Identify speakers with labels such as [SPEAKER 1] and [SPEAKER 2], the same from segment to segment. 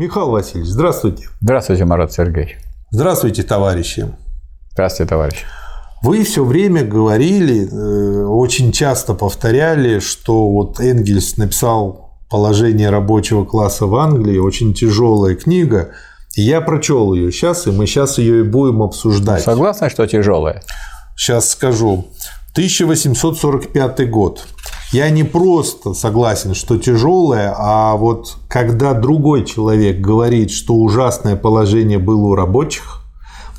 [SPEAKER 1] Михаил Васильевич, здравствуйте.
[SPEAKER 2] Здравствуйте, Марат Сергеевич.
[SPEAKER 1] Здравствуйте, товарищи.
[SPEAKER 2] Здравствуйте, товарищ.
[SPEAKER 1] Вы все время говорили, э, очень часто повторяли, что вот Энгельс написал «Положение рабочего класса в Англии», очень тяжелая книга, и я прочел ее сейчас, и мы сейчас ее и будем обсуждать.
[SPEAKER 2] Согласны, что тяжелая?
[SPEAKER 1] Сейчас скажу. 1845 год. Я не просто согласен, что тяжелая, а вот когда другой человек говорит, что ужасное положение было у рабочих,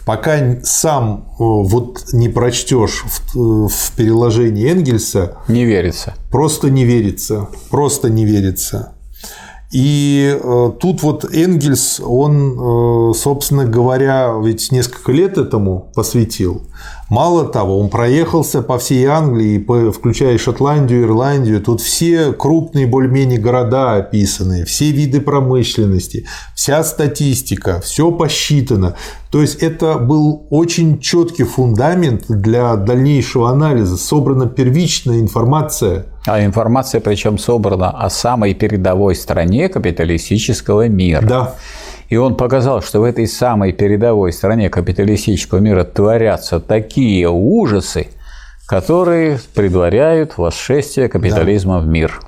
[SPEAKER 1] пока сам э, вот не прочтешь в, в переложении Энгельса,
[SPEAKER 2] не верится.
[SPEAKER 1] Просто не верится, просто не верится. И э, тут вот Энгельс, он, э, собственно говоря, ведь несколько лет этому посвятил. Мало того, он проехался по всей Англии, включая Шотландию, Ирландию. Тут все крупные более-менее города описаны, все виды промышленности, вся статистика, все посчитано. То есть это был очень четкий фундамент для дальнейшего анализа, собрана первичная информация.
[SPEAKER 2] А информация причем собрана о самой передовой стране капиталистического мира.
[SPEAKER 1] Да.
[SPEAKER 2] И он показал, что в этой самой передовой стране капиталистического мира творятся такие ужасы, которые предваряют восшествие капитализма да. в мир.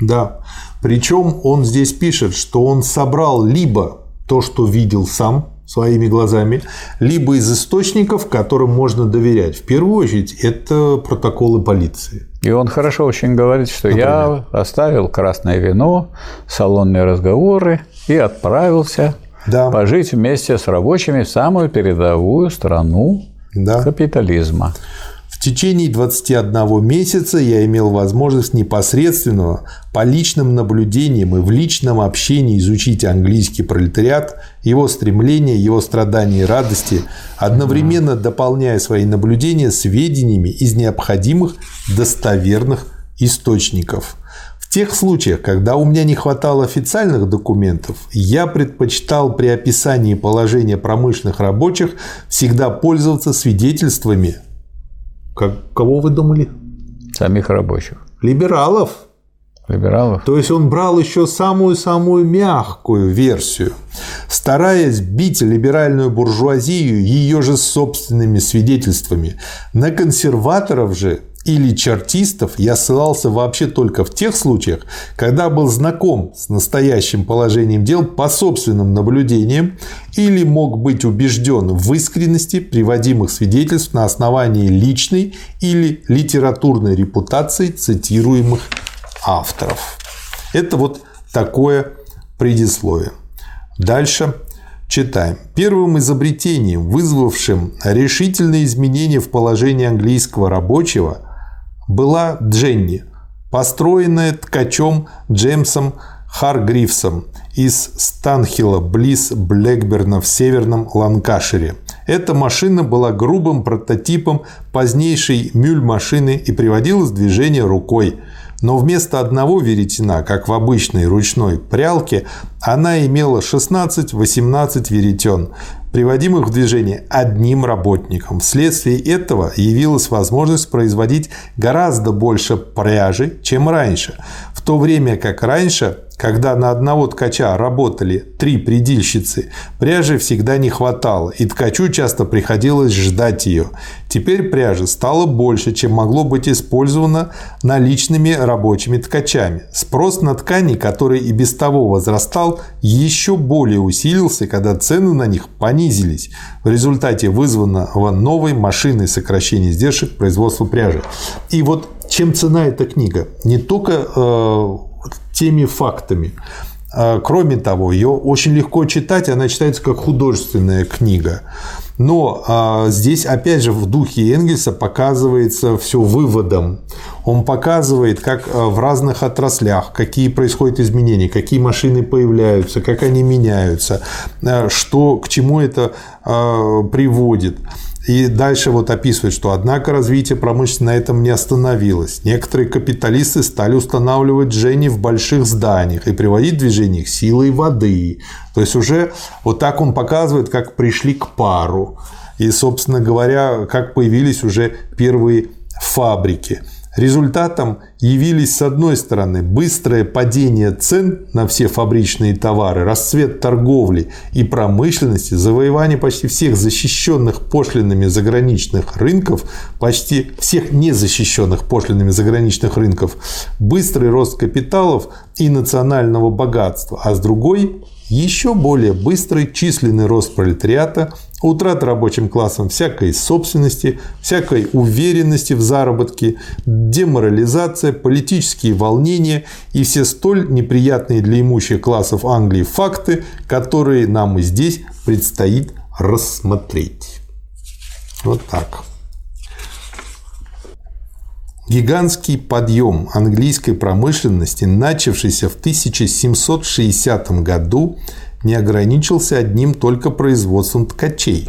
[SPEAKER 1] Да. Причем он здесь пишет, что он собрал либо то, что видел сам своими глазами, либо из источников, которым можно доверять. В первую очередь, это протоколы полиции.
[SPEAKER 2] И он хорошо очень говорит, что Например? я оставил красное вино, салонные разговоры и отправился да. пожить вместе с рабочими в самую передовую страну да. капитализма.
[SPEAKER 1] В течение 21 месяца я имел возможность непосредственного по личным наблюдениям и в личном общении изучить английский пролетариат, его стремления, его страдания и радости, одновременно дополняя свои наблюдения сведениями из необходимых достоверных источников – тех случаях, когда у меня не хватало официальных документов, я предпочитал при описании положения промышленных рабочих всегда пользоваться свидетельствами. Как, кого вы думали?
[SPEAKER 2] Самих рабочих.
[SPEAKER 1] Либералов.
[SPEAKER 2] Либералов.
[SPEAKER 1] То есть он брал еще самую-самую мягкую версию, стараясь бить либеральную буржуазию ее же собственными свидетельствами. На консерваторов же или чертистов я ссылался вообще только в тех случаях, когда был знаком с настоящим положением дел по собственным наблюдениям или мог быть убежден в искренности приводимых свидетельств на основании личной или литературной репутации цитируемых авторов. Это вот такое предисловие. Дальше Читаем. Первым изобретением, вызвавшим решительные изменения в положении английского рабочего, была Дженни, построенная ткачом Джеймсом Харгривсом из Станхилла, близ Блэкберна в северном Ланкашире. Эта машина была грубым прототипом позднейшей мюль-машины и приводилась в движение рукой. Но вместо одного веретена, как в обычной ручной прялке, она имела 16-18 веретен, приводимых в движение одним работником. Вследствие этого явилась возможность производить гораздо больше пряжи, чем раньше. В то время как раньше когда на одного ткача работали три предильщицы, пряжи всегда не хватало, и ткачу часто приходилось ждать ее. Теперь пряжи стало больше, чем могло быть использовано наличными рабочими ткачами. Спрос на ткани, который и без того возрастал, еще более усилился, когда цены на них понизились в результате вызванного новой машиной сокращения издержек производства пряжи. И вот чем цена эта книга? Не только э, теми фактами. А, кроме того, ее очень легко читать, она читается как художественная книга. Но а, здесь, опять же, в духе Энгельса показывается все выводом. Он показывает, как а, в разных отраслях, какие происходят изменения, какие машины появляются, как они меняются, что, к чему это приводит. И дальше вот описывает, что однако развитие промышленности на этом не остановилось. Некоторые капиталисты стали устанавливать Дженни в больших зданиях и приводить в движение их силой воды. То есть уже вот так он показывает, как пришли к пару. И, собственно говоря, как появились уже первые фабрики. Результатом явились, с одной стороны, быстрое падение цен на все фабричные товары, расцвет торговли и промышленности, завоевание почти всех защищенных пошлинами заграничных рынков, почти всех незащищенных пошлинами заграничных рынков, быстрый рост капиталов и национального богатства, а с другой еще более быстрый численный рост пролетариата, утрата рабочим классом всякой собственности, всякой уверенности в заработке, деморализация, политические волнения и все столь неприятные для имущих классов Англии факты, которые нам и здесь предстоит рассмотреть. Вот так. Гигантский подъем английской промышленности, начавшийся в 1760 году, не ограничился одним только производством ткачей.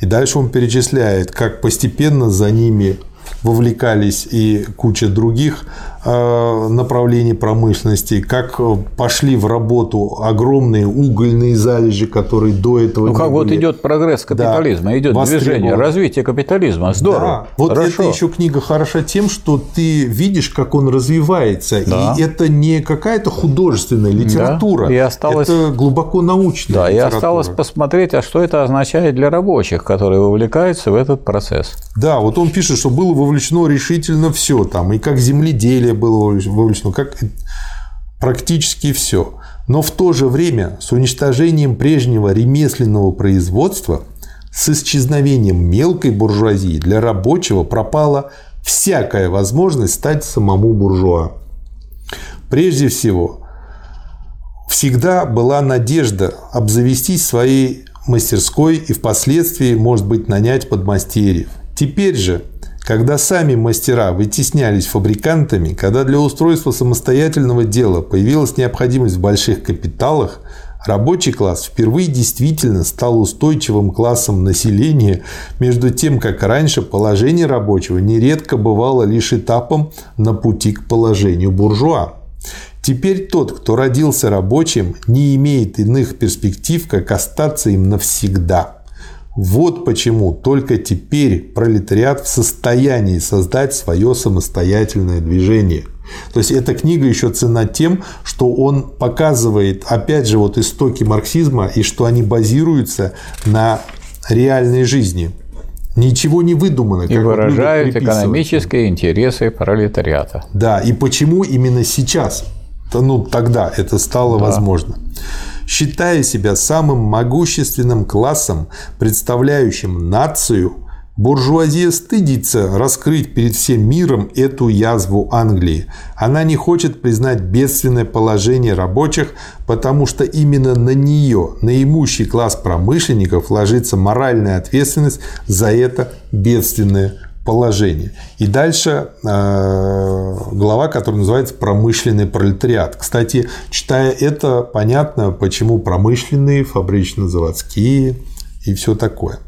[SPEAKER 1] И дальше он перечисляет, как постепенно за ними вовлекались и куча других направлений промышленности, как пошли в работу огромные угольные залежи, которые до этого
[SPEAKER 2] Ну, как были. вот идет прогресс капитализма, да, идет движение, развитие капитализма. Здорово. Да.
[SPEAKER 1] Вот Хорошо. это еще книга хороша тем, что ты видишь, как он развивается. Да. И это не какая-то художественная литература. Да. И осталось... Это глубоко научная
[SPEAKER 2] Да, литература. и осталось посмотреть, а что это означает для рабочих, которые вовлекаются в этот процесс.
[SPEAKER 1] Да, вот он пишет, что было вовлечено решительно все там, и как земледелие было вовлечено, как практически все. Но в то же время с уничтожением прежнего ремесленного производства, с исчезновением мелкой буржуазии для рабочего пропала всякая возможность стать самому буржуа. Прежде всего, всегда была надежда обзавестись своей мастерской и впоследствии, может быть, нанять подмастерьев. Теперь же когда сами мастера вытеснялись фабрикантами, когда для устройства самостоятельного дела появилась необходимость в больших капиталах, рабочий класс впервые действительно стал устойчивым классом населения, между тем, как раньше положение рабочего нередко бывало лишь этапом на пути к положению буржуа. Теперь тот, кто родился рабочим, не имеет иных перспектив, как остаться им навсегда – вот почему только теперь пролетариат в состоянии создать свое самостоятельное движение. То есть эта книга еще цена тем, что он показывает, опять же, вот истоки марксизма и что они базируются на реальной жизни. Ничего не выдумано.
[SPEAKER 2] И выражают экономические интересы пролетариата.
[SPEAKER 1] Да, и почему именно сейчас, ну тогда это стало да. возможно считая себя самым могущественным классом, представляющим нацию, Буржуазия стыдится раскрыть перед всем миром эту язву Англии. Она не хочет признать бедственное положение рабочих, потому что именно на нее, на имущий класс промышленников, ложится моральная ответственность за это бедственное положение. И дальше э, глава, которая называется «Промышленный пролетариат». Кстати, читая это, понятно, почему промышленные, фабрично-заводские и все такое.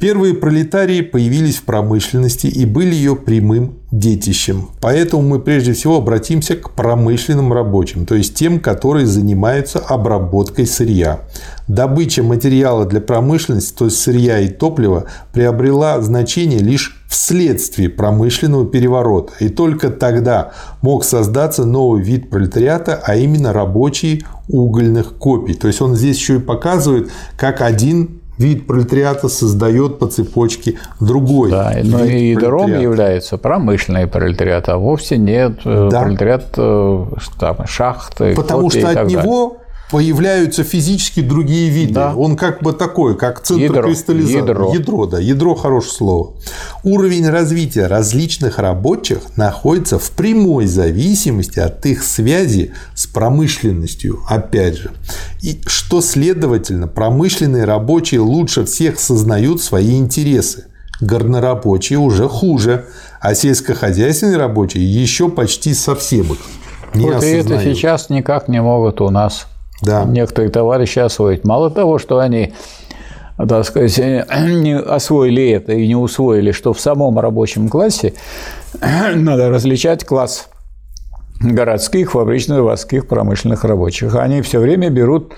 [SPEAKER 1] Первые пролетарии появились в промышленности и были ее прямым детищем. Поэтому мы прежде всего обратимся к промышленным рабочим, то есть тем, которые занимаются обработкой сырья. Добыча материала для промышленности, то есть сырья и топлива, приобрела значение лишь вследствие промышленного переворота. И только тогда мог создаться новый вид пролетариата, а именно рабочие угольных копий. То есть он здесь еще и показывает, как один вид пролетариата создает по цепочке другой.
[SPEAKER 2] Да, но и ядром является промышленный пролетариат, а вовсе нет э, да. пролетариат э, там, шахты.
[SPEAKER 1] Потому что от него появляются физически другие виды. Да. Он как бы такой, как центр ядро, кристаллизации. Ядро. ядро, да, ядро хорошее слово. Уровень развития различных рабочих находится в прямой зависимости от их связи с промышленностью, опять же. И что следовательно, промышленные рабочие лучше всех сознают свои интересы. Горнорабочие уже хуже, а сельскохозяйственные рабочие еще почти совсем их
[SPEAKER 2] не вот осознают. и это сейчас никак не могут у нас да. некоторые товарищи освоить. Мало того, что они так сказать, не освоили это и не усвоили, что в самом рабочем классе надо различать класс городских, фабрично-заводских, промышленных рабочих. Они все время берут,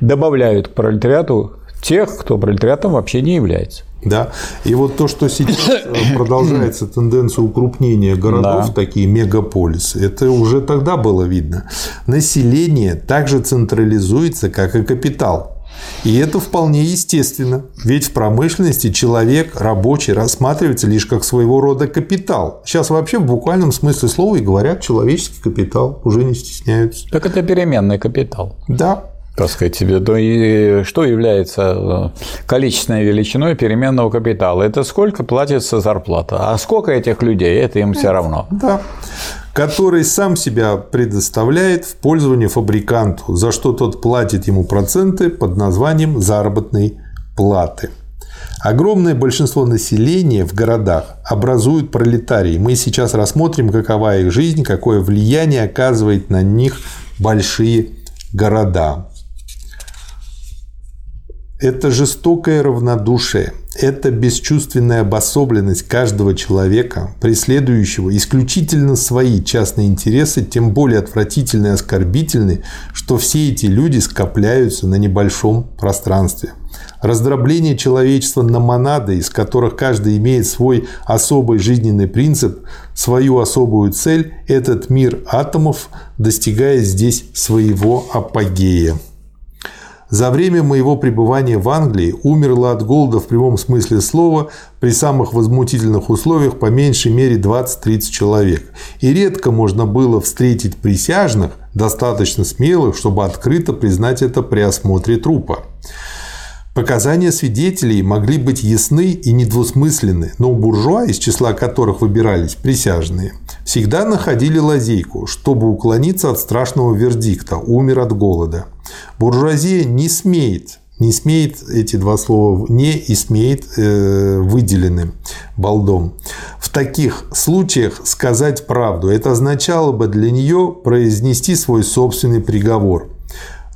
[SPEAKER 2] добавляют к пролетариату тех, кто пролетариатом вообще не является.
[SPEAKER 1] Да? И вот то, что сейчас э, продолжается тенденция укрупнения городов, да. такие мегаполисы, это уже тогда было видно. Население также централизуется, как и капитал. И это вполне естественно, ведь в промышленности человек, рабочий, рассматривается лишь как своего рода капитал. Сейчас вообще в буквальном смысле слова и говорят человеческий капитал, уже не стесняются.
[SPEAKER 2] Так это переменный капитал.
[SPEAKER 1] Да,
[SPEAKER 2] так сказать, себе, то и что является э, количественной величиной переменного капитала? Это сколько платится зарплата, а сколько этих людей, это им все равно.
[SPEAKER 1] Да который сам себя предоставляет в пользование фабриканту, за что тот платит ему проценты под названием заработной платы. Огромное большинство населения в городах образуют пролетарии. Мы сейчас рассмотрим, какова их жизнь, какое влияние оказывает на них большие города. Это жестокое равнодушие, это бесчувственная обособленность каждого человека, преследующего исключительно свои частные интересы, тем более отвратительны и оскорбительны, что все эти люди скопляются на небольшом пространстве. Раздробление человечества на монады, из которых каждый имеет свой особый жизненный принцип, свою особую цель, этот мир атомов достигает здесь своего апогея. За время моего пребывания в Англии умерло от голода в прямом смысле слова при самых возмутительных условиях по меньшей мере 20-30 человек. И редко можно было встретить присяжных, достаточно смелых, чтобы открыто признать это при осмотре трупа. Показания свидетелей могли быть ясны и недвусмысленны, но буржуа, из числа которых выбирались присяжные, всегда находили лазейку, чтобы уклониться от страшного вердикта «умер от голода». Буржуазия не смеет не смеет эти два слова не и смеет э, выделены балдом. В таких случаях сказать правду. Это означало бы для нее произнести свой собственный приговор.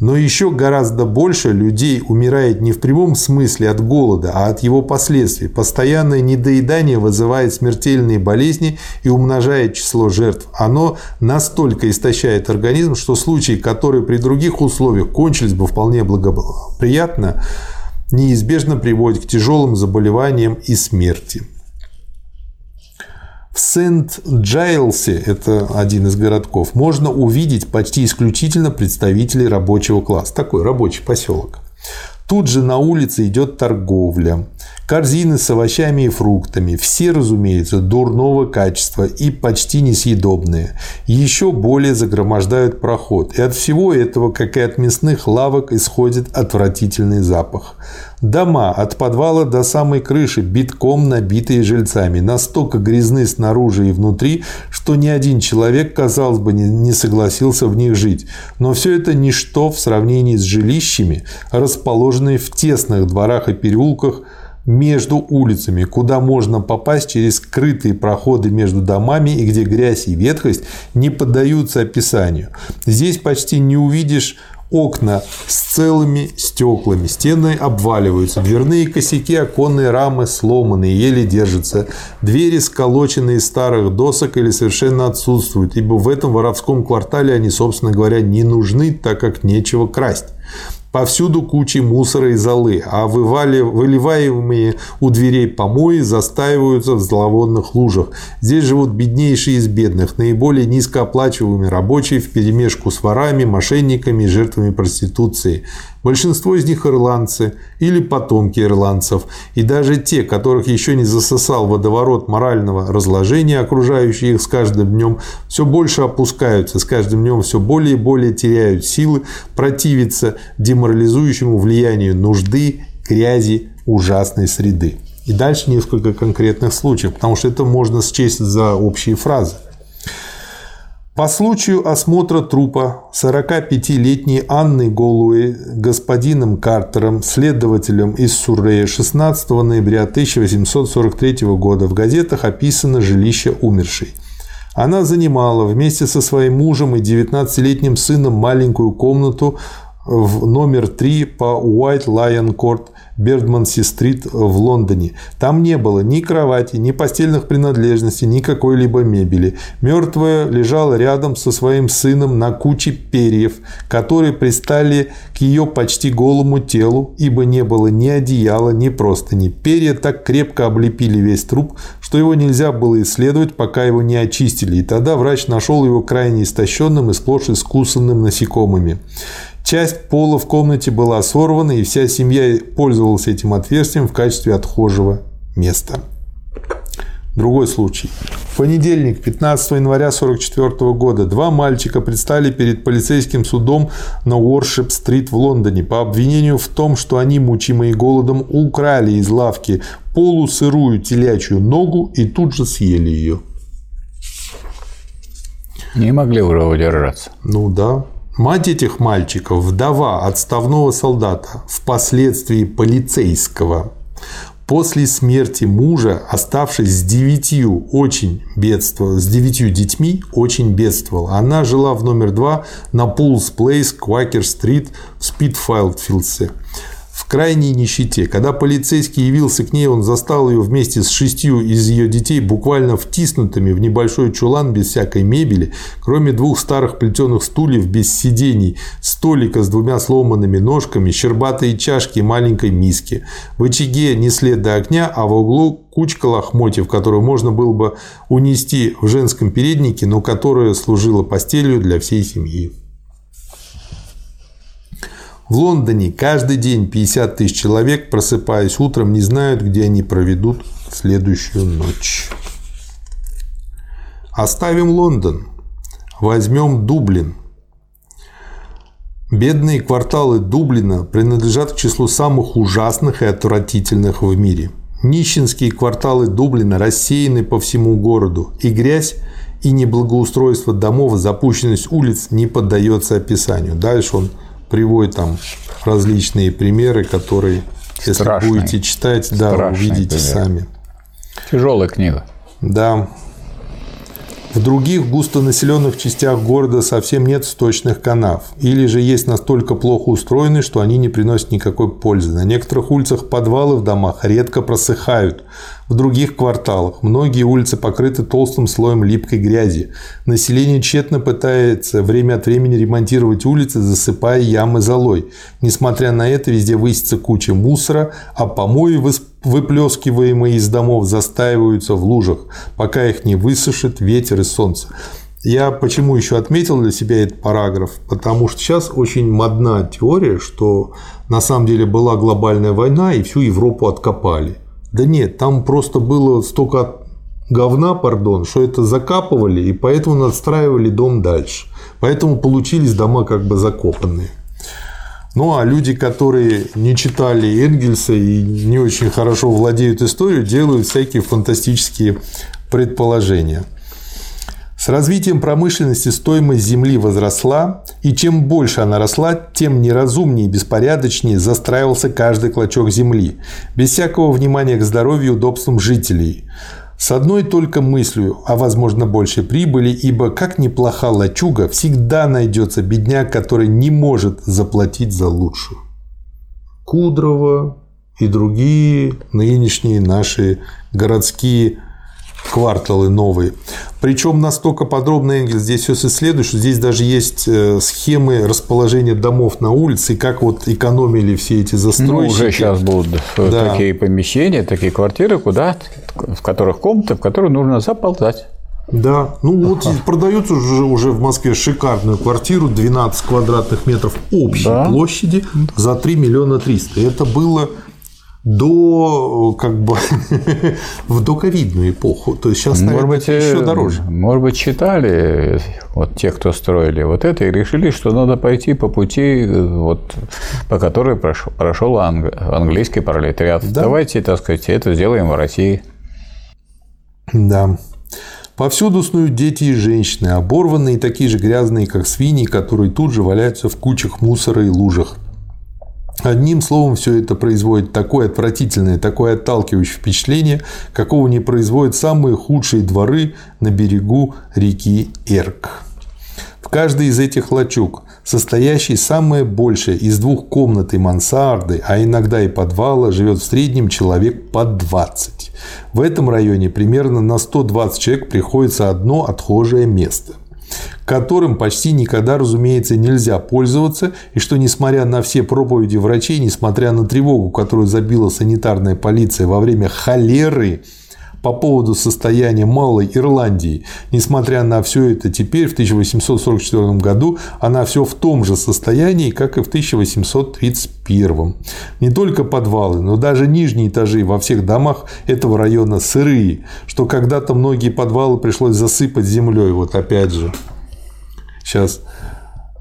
[SPEAKER 1] Но еще гораздо больше людей умирает не в прямом смысле от голода, а от его последствий. Постоянное недоедание вызывает смертельные болезни и умножает число жертв. Оно настолько истощает организм, что случаи, которые при других условиях кончились бы вполне благоприятно, неизбежно приводят к тяжелым заболеваниям и смерти. В Сент-Джайлсе, это один из городков, можно увидеть почти исключительно представителей рабочего класса. Такой рабочий поселок. Тут же на улице идет торговля, корзины с овощами и фруктами, все, разумеется, дурного качества и почти несъедобные, еще более загромождают проход. И от всего этого, как и от мясных лавок, исходит отвратительный запах. Дома от подвала до самой крыши битком набитые жильцами, настолько грязны снаружи и внутри, что ни один человек, казалось бы, не согласился в них жить. Но все это ничто в сравнении с жилищами, расположенными в тесных дворах и переулках, между улицами, куда можно попасть через скрытые проходы между домами и где грязь и ветхость не поддаются описанию. Здесь почти не увидишь окна с целыми стеклами, стены обваливаются, дверные косяки, оконные рамы сломанные, еле держатся, двери сколоченные из старых досок или совершенно отсутствуют, ибо в этом воровском квартале они, собственно говоря, не нужны, так как нечего красть. Повсюду кучи мусора и золы, а выливаемые у дверей помои застаиваются в зловонных лужах. Здесь живут беднейшие из бедных, наиболее низкооплачиваемые рабочие в перемешку с ворами, мошенниками и жертвами проституции. Большинство из них ирландцы или потомки ирландцев, и даже те, которых еще не засосал водоворот морального разложения, окружающие их с каждым днем, все больше опускаются, с каждым днем все более и более теряют силы противиться деморализующему влиянию нужды, грязи, ужасной среды. И дальше несколько конкретных случаев, потому что это можно счесть за общие фразы. По случаю осмотра трупа 45-летней Анны Голуэй господином Картером, следователем из Суррея 16 ноября 1843 года в газетах описано жилище умершей. Она занимала вместе со своим мужем и 19-летним сыном маленькую комнату в номер 3 по White Lion Court Бердманси-стрит в Лондоне. Там не было ни кровати, ни постельных принадлежностей, ни какой-либо мебели. Мертвая лежала рядом со своим сыном на куче перьев, которые пристали к ее почти голому телу, ибо не было ни одеяла, ни простыни. Перья так крепко облепили весь труп, что его нельзя было исследовать, пока его не очистили. И тогда врач нашел его крайне истощенным и сплошь искусанным насекомыми. Часть пола в комнате была сорвана, и вся семья пользовалась этим отверстием в качестве отхожего места. Другой случай. В понедельник, 15 января 1944 года, два мальчика предстали перед полицейским судом на Уоршип-стрит в Лондоне по обвинению в том, что они, мучимые голодом, украли из лавки полусырую телячью ногу и тут же съели ее.
[SPEAKER 2] Не могли уже удержаться.
[SPEAKER 1] Ну да. Мать этих мальчиков, вдова отставного солдата, впоследствии полицейского, после смерти мужа, оставшись с девятью, очень бедствовала, с девятью детьми, очень бедствовала. Она жила в номер два на Пулс Плейс, Квакер-стрит в Спитфайлдфилдсе крайней нищете. Когда полицейский явился к ней, он застал ее вместе с шестью из ее детей буквально втиснутыми в небольшой чулан без всякой мебели, кроме двух старых плетеных стульев без сидений, столика с двумя сломанными ножками, щербатые чашки и маленькой миски. В очаге не след до огня, а в углу кучка лохмотьев, которую можно было бы унести в женском переднике, но которая служила постелью для всей семьи. В Лондоне каждый день 50 тысяч человек, просыпаясь утром, не знают, где они проведут следующую ночь. Оставим Лондон. Возьмем Дублин. Бедные кварталы Дублина принадлежат к числу самых ужасных и отвратительных в мире. Нищенские кварталы Дублина рассеяны по всему городу, и грязь и неблагоустройство домов, запущенность улиц не поддается описанию. Дальше он приводит там различные примеры, которые, если Страшный. будете читать, да, увидите пример. сами.
[SPEAKER 2] Тяжелая книга.
[SPEAKER 1] Да. В других густонаселенных частях города совсем нет сточных канав, или же есть настолько плохо устроены, что они не приносят никакой пользы. На некоторых улицах подвалы в домах редко просыхают, в других кварталах многие улицы покрыты толстым слоем липкой грязи. Население тщетно пытается время от времени ремонтировать улицы, засыпая ямы золой. Несмотря на это, везде высится куча мусора, а помои, выплескиваемые из домов, застаиваются в лужах, пока их не высушит ветер и солнце. Я почему еще отметил для себя этот параграф? Потому что сейчас очень модна теория, что на самом деле была глобальная война и всю Европу откопали. Да нет, там просто было столько говна, пардон, что это закапывали, и поэтому надстраивали дом дальше. Поэтому получились дома как бы закопанные. Ну, а люди, которые не читали Энгельса и не очень хорошо владеют историей, делают всякие фантастические предположения – с развитием промышленности стоимость земли возросла, и чем больше она росла, тем неразумнее и беспорядочнее застраивался каждый клочок земли, без всякого внимания к здоровью и удобствам жителей. С одной только мыслью о, возможно, большей прибыли, ибо как неплоха лачуга, всегда найдется бедняк, который не может заплатить за лучшую. Кудрова и другие нынешние наши городские кварталы новые. Причем настолько подробно Энгельс здесь все исследует, что здесь даже есть э, схемы расположения домов на улице, и как вот экономили все эти застройщики. Ну,
[SPEAKER 2] уже сейчас будут э, да. такие помещения, такие квартиры, куда, в которых комнаты, в которые нужно заползать.
[SPEAKER 1] Да, ну вот продаются уже, уже в Москве шикарную квартиру 12 квадратных метров общей да. площади за 3 миллиона 300. Это было до как бы в доковидную эпоху. То есть сейчас, наверное, может быть, еще дороже.
[SPEAKER 2] Может быть, читали вот те, кто строили вот это, и решили, что надо пойти по пути, вот, по которой прошел, прошел анг, английский пролетариат. Да. Давайте, так сказать, это сделаем в России.
[SPEAKER 1] Да. Повсюду снуют дети и женщины, оборванные, такие же грязные, как свиньи, которые тут же валяются в кучах мусора и лужах. Одним словом, все это производит такое отвратительное, такое отталкивающее впечатление, какого не производят самые худшие дворы на берегу реки Эрк. В каждой из этих лачуг состоящий самое большее из двух комнат и мансарды, а иногда и подвала, живет в среднем человек по 20. В этом районе примерно на 120 человек приходится одно отхожее место которым почти никогда, разумеется, нельзя пользоваться, и что, несмотря на все проповеди врачей, несмотря на тревогу, которую забила санитарная полиция во время холеры, по поводу состояния Малой Ирландии. Несмотря на все это, теперь, в 1844 году, она все в том же состоянии, как и в 1831. Не только подвалы, но даже нижние этажи во всех домах этого района сырые, что когда-то многие подвалы пришлось засыпать землей. Вот опять же. Сейчас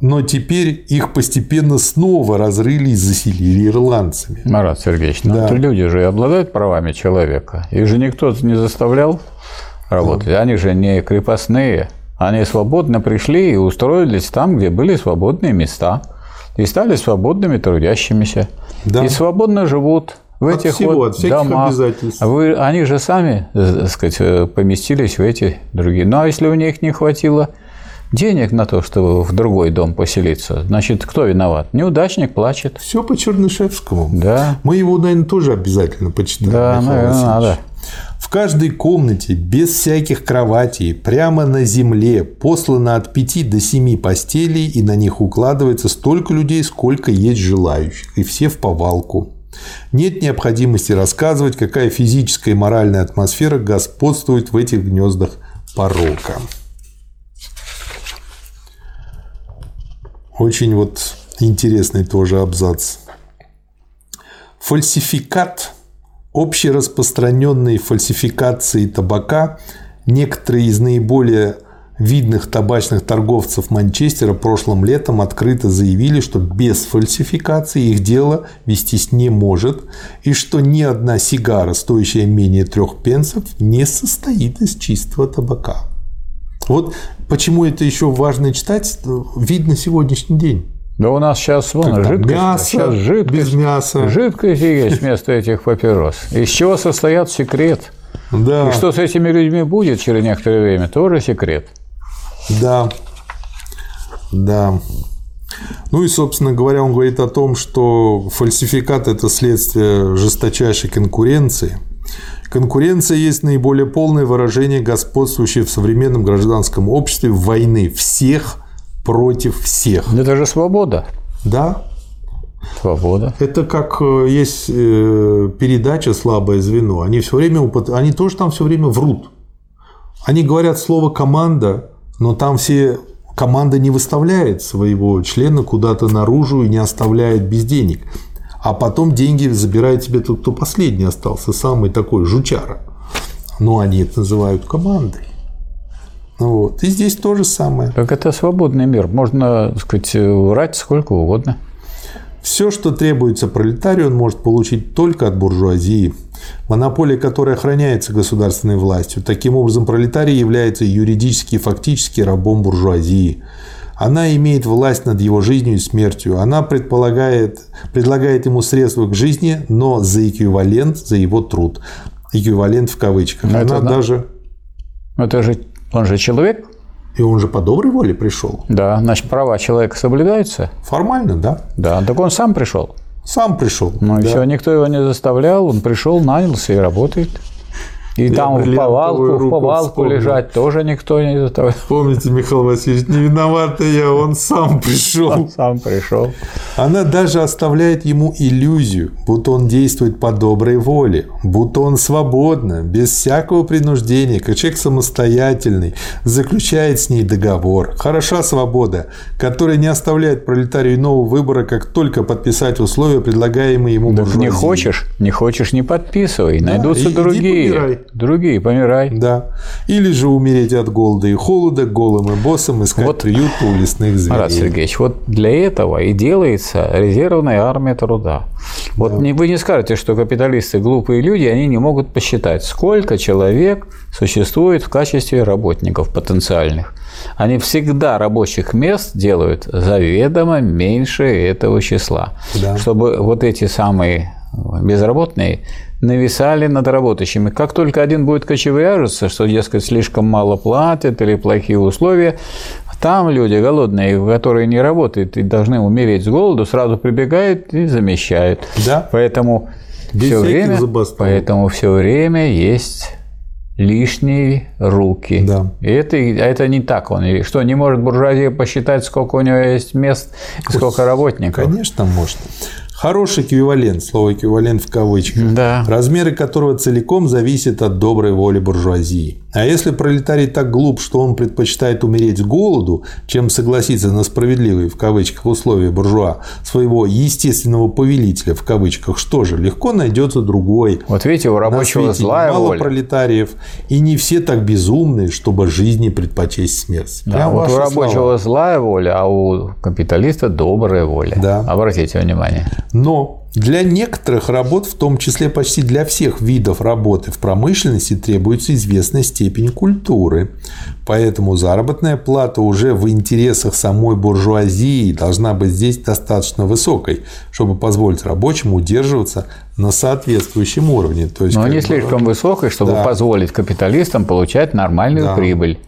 [SPEAKER 1] но теперь их постепенно снова разрыли и заселили ирландцами.
[SPEAKER 2] Марат Сергеевич, ну да. люди же обладают правами человека. Их же никто не заставлял работать. Да. Они же не крепостные. Они свободно пришли и устроились там, где были свободные места. И стали свободными трудящимися. Да. И свободно живут в от этих всего, вот от домах. обязательств. Вы, они же сами, так сказать, поместились в эти другие. Ну а если у них не хватило денег на то, чтобы в другой дом поселиться, значит, кто виноват? Неудачник плачет.
[SPEAKER 1] Все по Чернышевскому.
[SPEAKER 2] Да.
[SPEAKER 1] Мы его, наверное, тоже обязательно почитаем.
[SPEAKER 2] Да, наверное, надо.
[SPEAKER 1] В каждой комнате, без всяких кроватей, прямо на земле, послано от пяти до семи постелей, и на них укладывается столько людей, сколько есть желающих, и все в повалку. Нет необходимости рассказывать, какая физическая и моральная атмосфера господствует в этих гнездах порока. Очень вот интересный тоже абзац. Фальсификат, общераспространенные фальсификации табака, некоторые из наиболее видных табачных торговцев Манчестера прошлым летом открыто заявили, что без фальсификации их дело вестись не может, и что ни одна сигара, стоящая менее трех пенсов, не состоит из чистого табака. Вот почему это еще важно читать, видно сегодняшний день.
[SPEAKER 2] Да у нас сейчас вон Когда жидкость, мясо, сейчас жидкость, без мяса. Жидкость есть вместо этих папирос. Из чего состоят секрет? Да. И что с этими людьми будет через некоторое время, тоже секрет.
[SPEAKER 1] Да. Да. Ну и, собственно говоря, он говорит о том, что фальсификат – это следствие жесточайшей конкуренции – Конкуренция есть наиболее полное выражение господствующей в современном гражданском обществе войны всех против всех.
[SPEAKER 2] Это же свобода.
[SPEAKER 1] Да.
[SPEAKER 2] Свобода.
[SPEAKER 1] Это как э, есть э, передача «Слабое звено». Они все время, они тоже там все время врут. Они говорят слово «команда», но там все команда не выставляет своего члена куда-то наружу и не оставляет без денег а потом деньги забирает себе тот, кто последний остался, самый такой жучара. Но они это называют командой. Вот. И здесь то же самое.
[SPEAKER 2] Так это свободный мир. Можно, так сказать, врать сколько угодно.
[SPEAKER 1] Все, что требуется пролетарию, он может получить только от буржуазии, монополия которой охраняется государственной властью. Таким образом, пролетарий является юридически и фактически рабом буржуазии. Она имеет власть над его жизнью и смертью. Она предполагает, предлагает ему средства к жизни, но за эквивалент, за его труд. Эквивалент в кавычках.
[SPEAKER 2] Но Она это, даже... Это же... Он же человек?
[SPEAKER 1] И он же по доброй воле пришел.
[SPEAKER 2] Да, значит, права человека соблюдаются?
[SPEAKER 1] Формально, да.
[SPEAKER 2] Да, так он сам пришел.
[SPEAKER 1] Сам пришел.
[SPEAKER 2] Ну да. и все, никто его не заставлял, он пришел, нанялся и работает. И Я там в повалку, в повалку вспомнил. лежать тоже никто не заставлял.
[SPEAKER 1] Помните, Михаил Васильевич, не виновата я, он сам пришел. Он
[SPEAKER 2] сам пришел.
[SPEAKER 1] Она даже оставляет ему иллюзию, будто он действует по доброй воле, будто он свободно, без всякого принуждения, как человек самостоятельный, заключает с ней договор. Хороша свобода, которая не оставляет пролетарию иного выбора, как только подписать условия, предлагаемые ему
[SPEAKER 2] да Не хочешь, не хочешь, не подписывай, да, найдутся другие. Другие, помирай.
[SPEAKER 1] Да. Или же умереть от голода и холода, голым и боссом, искать вот, приют у лесных зверей.
[SPEAKER 2] Марат Сергеевич, вот для этого и делается резервная армия труда. Вот да. не, вы не скажете, что капиталисты глупые люди, они не могут посчитать, сколько человек существует в качестве работников потенциальных. Они всегда рабочих мест делают заведомо меньше этого числа, да. чтобы вот эти самые безработные нависали над работающими. Как только один будет кочевряжиться, что, дескать, слишком мало платят или плохие условия, Там люди голодные, которые не работают и должны умереть с голоду, сразу прибегают и замещают.
[SPEAKER 1] Да.
[SPEAKER 2] Поэтому все время, поэтому все время есть лишние руки.
[SPEAKER 1] Да.
[SPEAKER 2] И это, это не так он. Или что, не может буржуазия посчитать, сколько у него есть мест и сколько работников?
[SPEAKER 1] Конечно, может. Хороший эквивалент, слово эквивалент в кавычках,
[SPEAKER 2] да.
[SPEAKER 1] размеры которого целиком зависят от доброй воли буржуазии. А если пролетарий так глуп, что он предпочитает умереть с голоду, чем согласиться на справедливые в кавычках условия буржуа своего естественного повелителя в кавычках, что же, легко найдется другой.
[SPEAKER 2] Вот видите, у рабочего злая
[SPEAKER 1] мало
[SPEAKER 2] воля.
[SPEAKER 1] пролетариев, и не все так безумны, чтобы жизни предпочесть смерть.
[SPEAKER 2] Да, вот у рабочего слова. злая воля, а у капиталиста добрая воля.
[SPEAKER 1] Да.
[SPEAKER 2] Обратите внимание.
[SPEAKER 1] Но для некоторых работ, в том числе почти для всех видов работы в промышленности, требуется известная степень культуры. Поэтому заработная плата уже в интересах самой буржуазии должна быть здесь достаточно высокой, чтобы позволить рабочим удерживаться на соответствующем уровне.
[SPEAKER 2] То есть, Но не бы, слишком высокой, чтобы да. позволить капиталистам получать нормальную да. прибыль.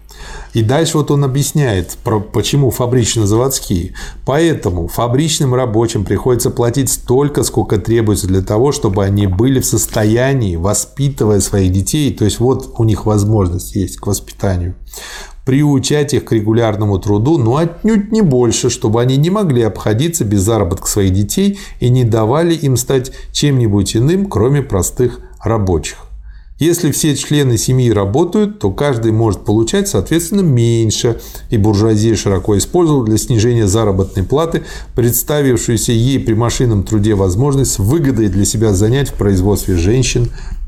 [SPEAKER 1] И дальше вот он объясняет, про, почему фабрично-заводские. Поэтому фабричным рабочим приходится платить столько, сколько требуется для того, чтобы они были в состоянии, воспитывая своих детей, то есть вот у них возможность есть к воспитанию, приучать их к регулярному труду, но отнюдь не больше, чтобы они не могли обходиться без заработка своих детей и не давали им стать чем-нибудь иным, кроме простых рабочих. Если все члены семьи работают, то каждый может получать, соответственно, меньше, и буржуазия широко использовала для снижения заработной платы представившуюся ей при машинном труде возможность выгодой для себя занять в производстве женщин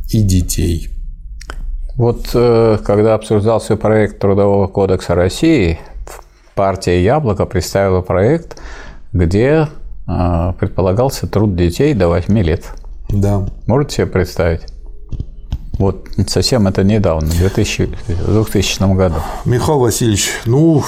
[SPEAKER 1] и детей.
[SPEAKER 2] Вот э, когда обсуждался проект Трудового кодекса России, партия «Яблоко» представила проект, где э, предполагался труд детей до 8 лет.
[SPEAKER 1] Да.
[SPEAKER 2] Можете себе представить? Вот совсем это недавно, в 2000, 2000 году.
[SPEAKER 1] Михаил Васильевич, ну,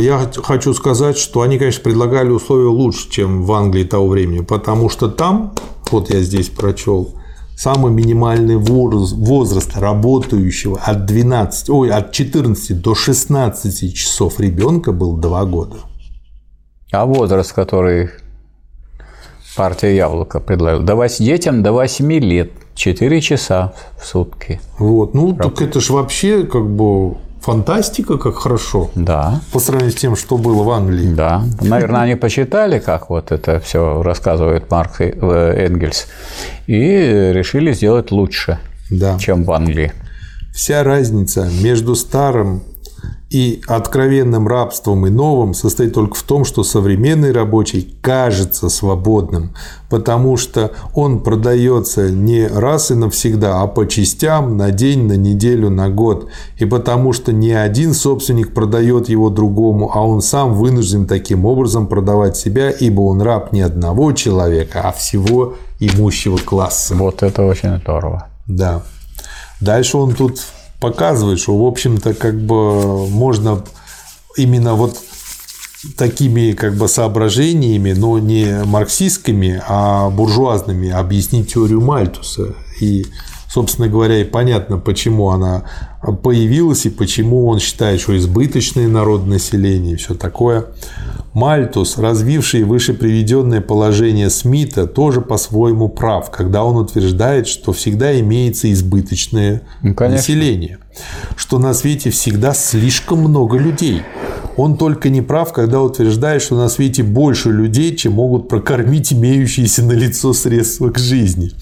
[SPEAKER 1] я хочу сказать, что они, конечно, предлагали условия лучше, чем в Англии того времени, потому что там, вот я здесь прочел, самый минимальный возраст работающего от 12, ой, от 14 до 16 часов ребенка был 2 года.
[SPEAKER 2] А возраст, который партия Яблоко предложила, давать детям до 8 лет – 4 часа в сутки.
[SPEAKER 1] Вот, ну Работа. так это же вообще как бы фантастика, как хорошо.
[SPEAKER 2] Да.
[SPEAKER 1] По сравнению с тем, что было в Англии.
[SPEAKER 2] Да. Наверное, они посчитали, как вот это все рассказывает Марк э, Энгельс, и решили сделать лучше, да. чем в Англии.
[SPEAKER 1] Вся разница между старым и откровенным рабством и новым состоит только в том, что современный рабочий кажется свободным, потому что он продается не раз и навсегда, а по частям на день, на неделю, на год. И потому что не один собственник продает его другому, а он сам вынужден таким образом продавать себя, ибо он раб не одного человека, а всего имущего класса.
[SPEAKER 2] Вот это очень здорово.
[SPEAKER 1] Да. Дальше он тут показывает, что, в общем-то, как бы можно именно вот такими как бы соображениями, но не марксистскими, а буржуазными объяснить теорию Мальтуса. И, собственно говоря, и понятно, почему она появилась и почему он считает, что избыточное народное население и все такое. Мальтус, развивший выше приведенное положение Смита, тоже по-своему прав, когда он утверждает, что всегда имеется избыточное ну, население, что на свете всегда слишком много людей. Он только не прав, когда утверждает, что на свете больше людей, чем могут прокормить имеющиеся на лицо средства к жизни.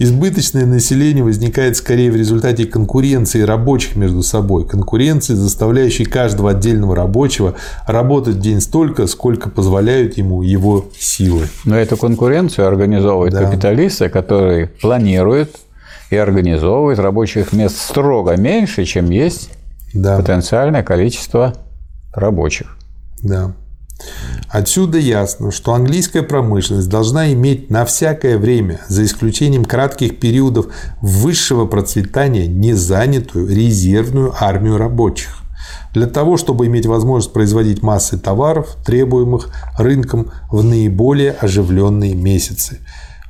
[SPEAKER 1] Избыточное население возникает скорее в результате конкуренции рабочих между собой, конкуренции, заставляющей каждого отдельного рабочего работать в день столько, сколько позволяют ему его силы.
[SPEAKER 2] Но эту конкуренцию организовывают да. капиталисты, которые планируют и организовывают рабочих мест строго меньше, чем есть да. потенциальное количество рабочих.
[SPEAKER 1] Да. Отсюда ясно, что английская промышленность должна иметь на всякое время, за исключением кратких периодов высшего процветания, незанятую резервную армию рабочих. Для того, чтобы иметь возможность производить массы товаров, требуемых рынком в наиболее оживленные месяцы.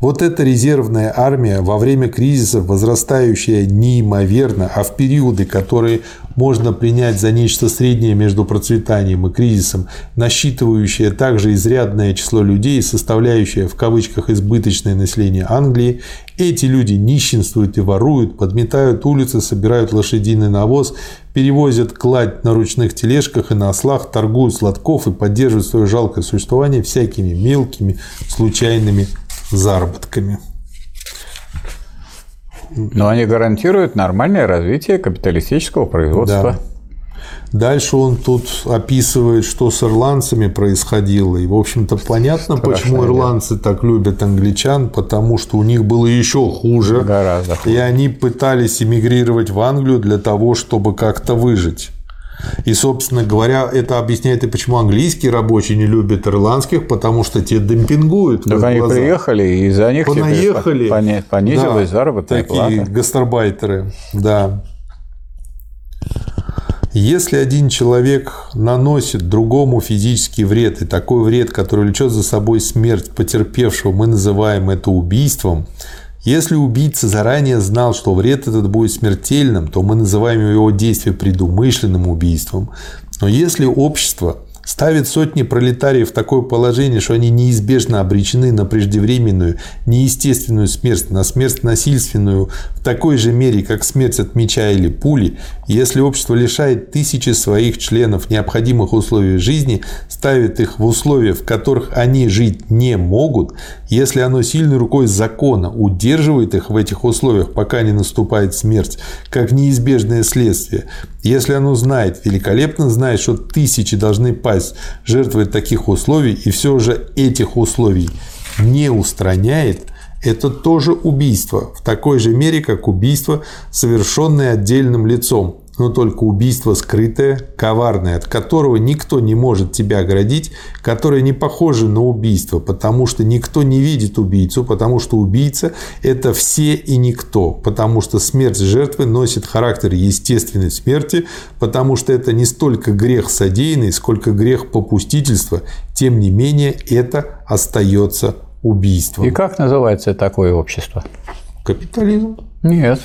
[SPEAKER 1] Вот эта резервная армия во время кризиса, возрастающая неимоверно, а в периоды, которые можно принять за нечто среднее между процветанием и кризисом, насчитывающая также изрядное число людей, составляющее в кавычках избыточное население Англии, эти люди нищенствуют и воруют, подметают улицы, собирают лошадиный навоз, перевозят кладь на ручных тележках и на ослах, торгуют сладков и поддерживают свое жалкое существование всякими мелкими, случайными заработками.
[SPEAKER 2] Но они гарантируют нормальное развитие капиталистического производства.
[SPEAKER 1] Да. Дальше он тут описывает, что с ирландцами происходило. И, в общем-то, понятно, Страшно, почему ирландцы да. так любят англичан, потому что у них было еще хуже.
[SPEAKER 2] Гораздо хуже.
[SPEAKER 1] И они пытались эмигрировать в Англию для того, чтобы как-то выжить. И, собственно говоря, это объясняет и почему английские рабочие не любят ирландских, потому что те демпингуют.
[SPEAKER 2] Так они глаза. приехали, и за них
[SPEAKER 1] Понаехали.
[SPEAKER 2] понизилась да, заработная
[SPEAKER 1] такие плата. гастарбайтеры, да. Если один человек наносит другому физический вред, и такой вред, который влечет за собой смерть потерпевшего, мы называем это убийством, если убийца заранее знал, что вред этот будет смертельным, то мы называем его действие предумышленным убийством. Но если общество ставит сотни пролетариев в такое положение, что они неизбежно обречены на преждевременную, неестественную смерть, на смерть насильственную в такой же мере, как смерть от меча или пули, если общество лишает тысячи своих членов необходимых условий жизни, ставит их в условия, в которых они жить не могут, если оно сильной рукой закона удерживает их в этих условиях, пока не наступает смерть, как неизбежное следствие, если оно знает, великолепно знает, что тысячи должны пасть жертвой таких условий, и все же этих условий не устраняет, это тоже убийство, в такой же мере, как убийство, совершенное отдельным лицом, но только убийство скрытое, коварное, от которого никто не может тебя оградить, которое не похоже на убийство, потому что никто не видит убийцу, потому что убийца – это все и никто, потому что смерть жертвы носит характер естественной смерти, потому что это не столько грех содеянный, сколько грех попустительства, тем не менее это остается убийством.
[SPEAKER 2] И как называется такое общество?
[SPEAKER 1] Капитализм.
[SPEAKER 2] Нет.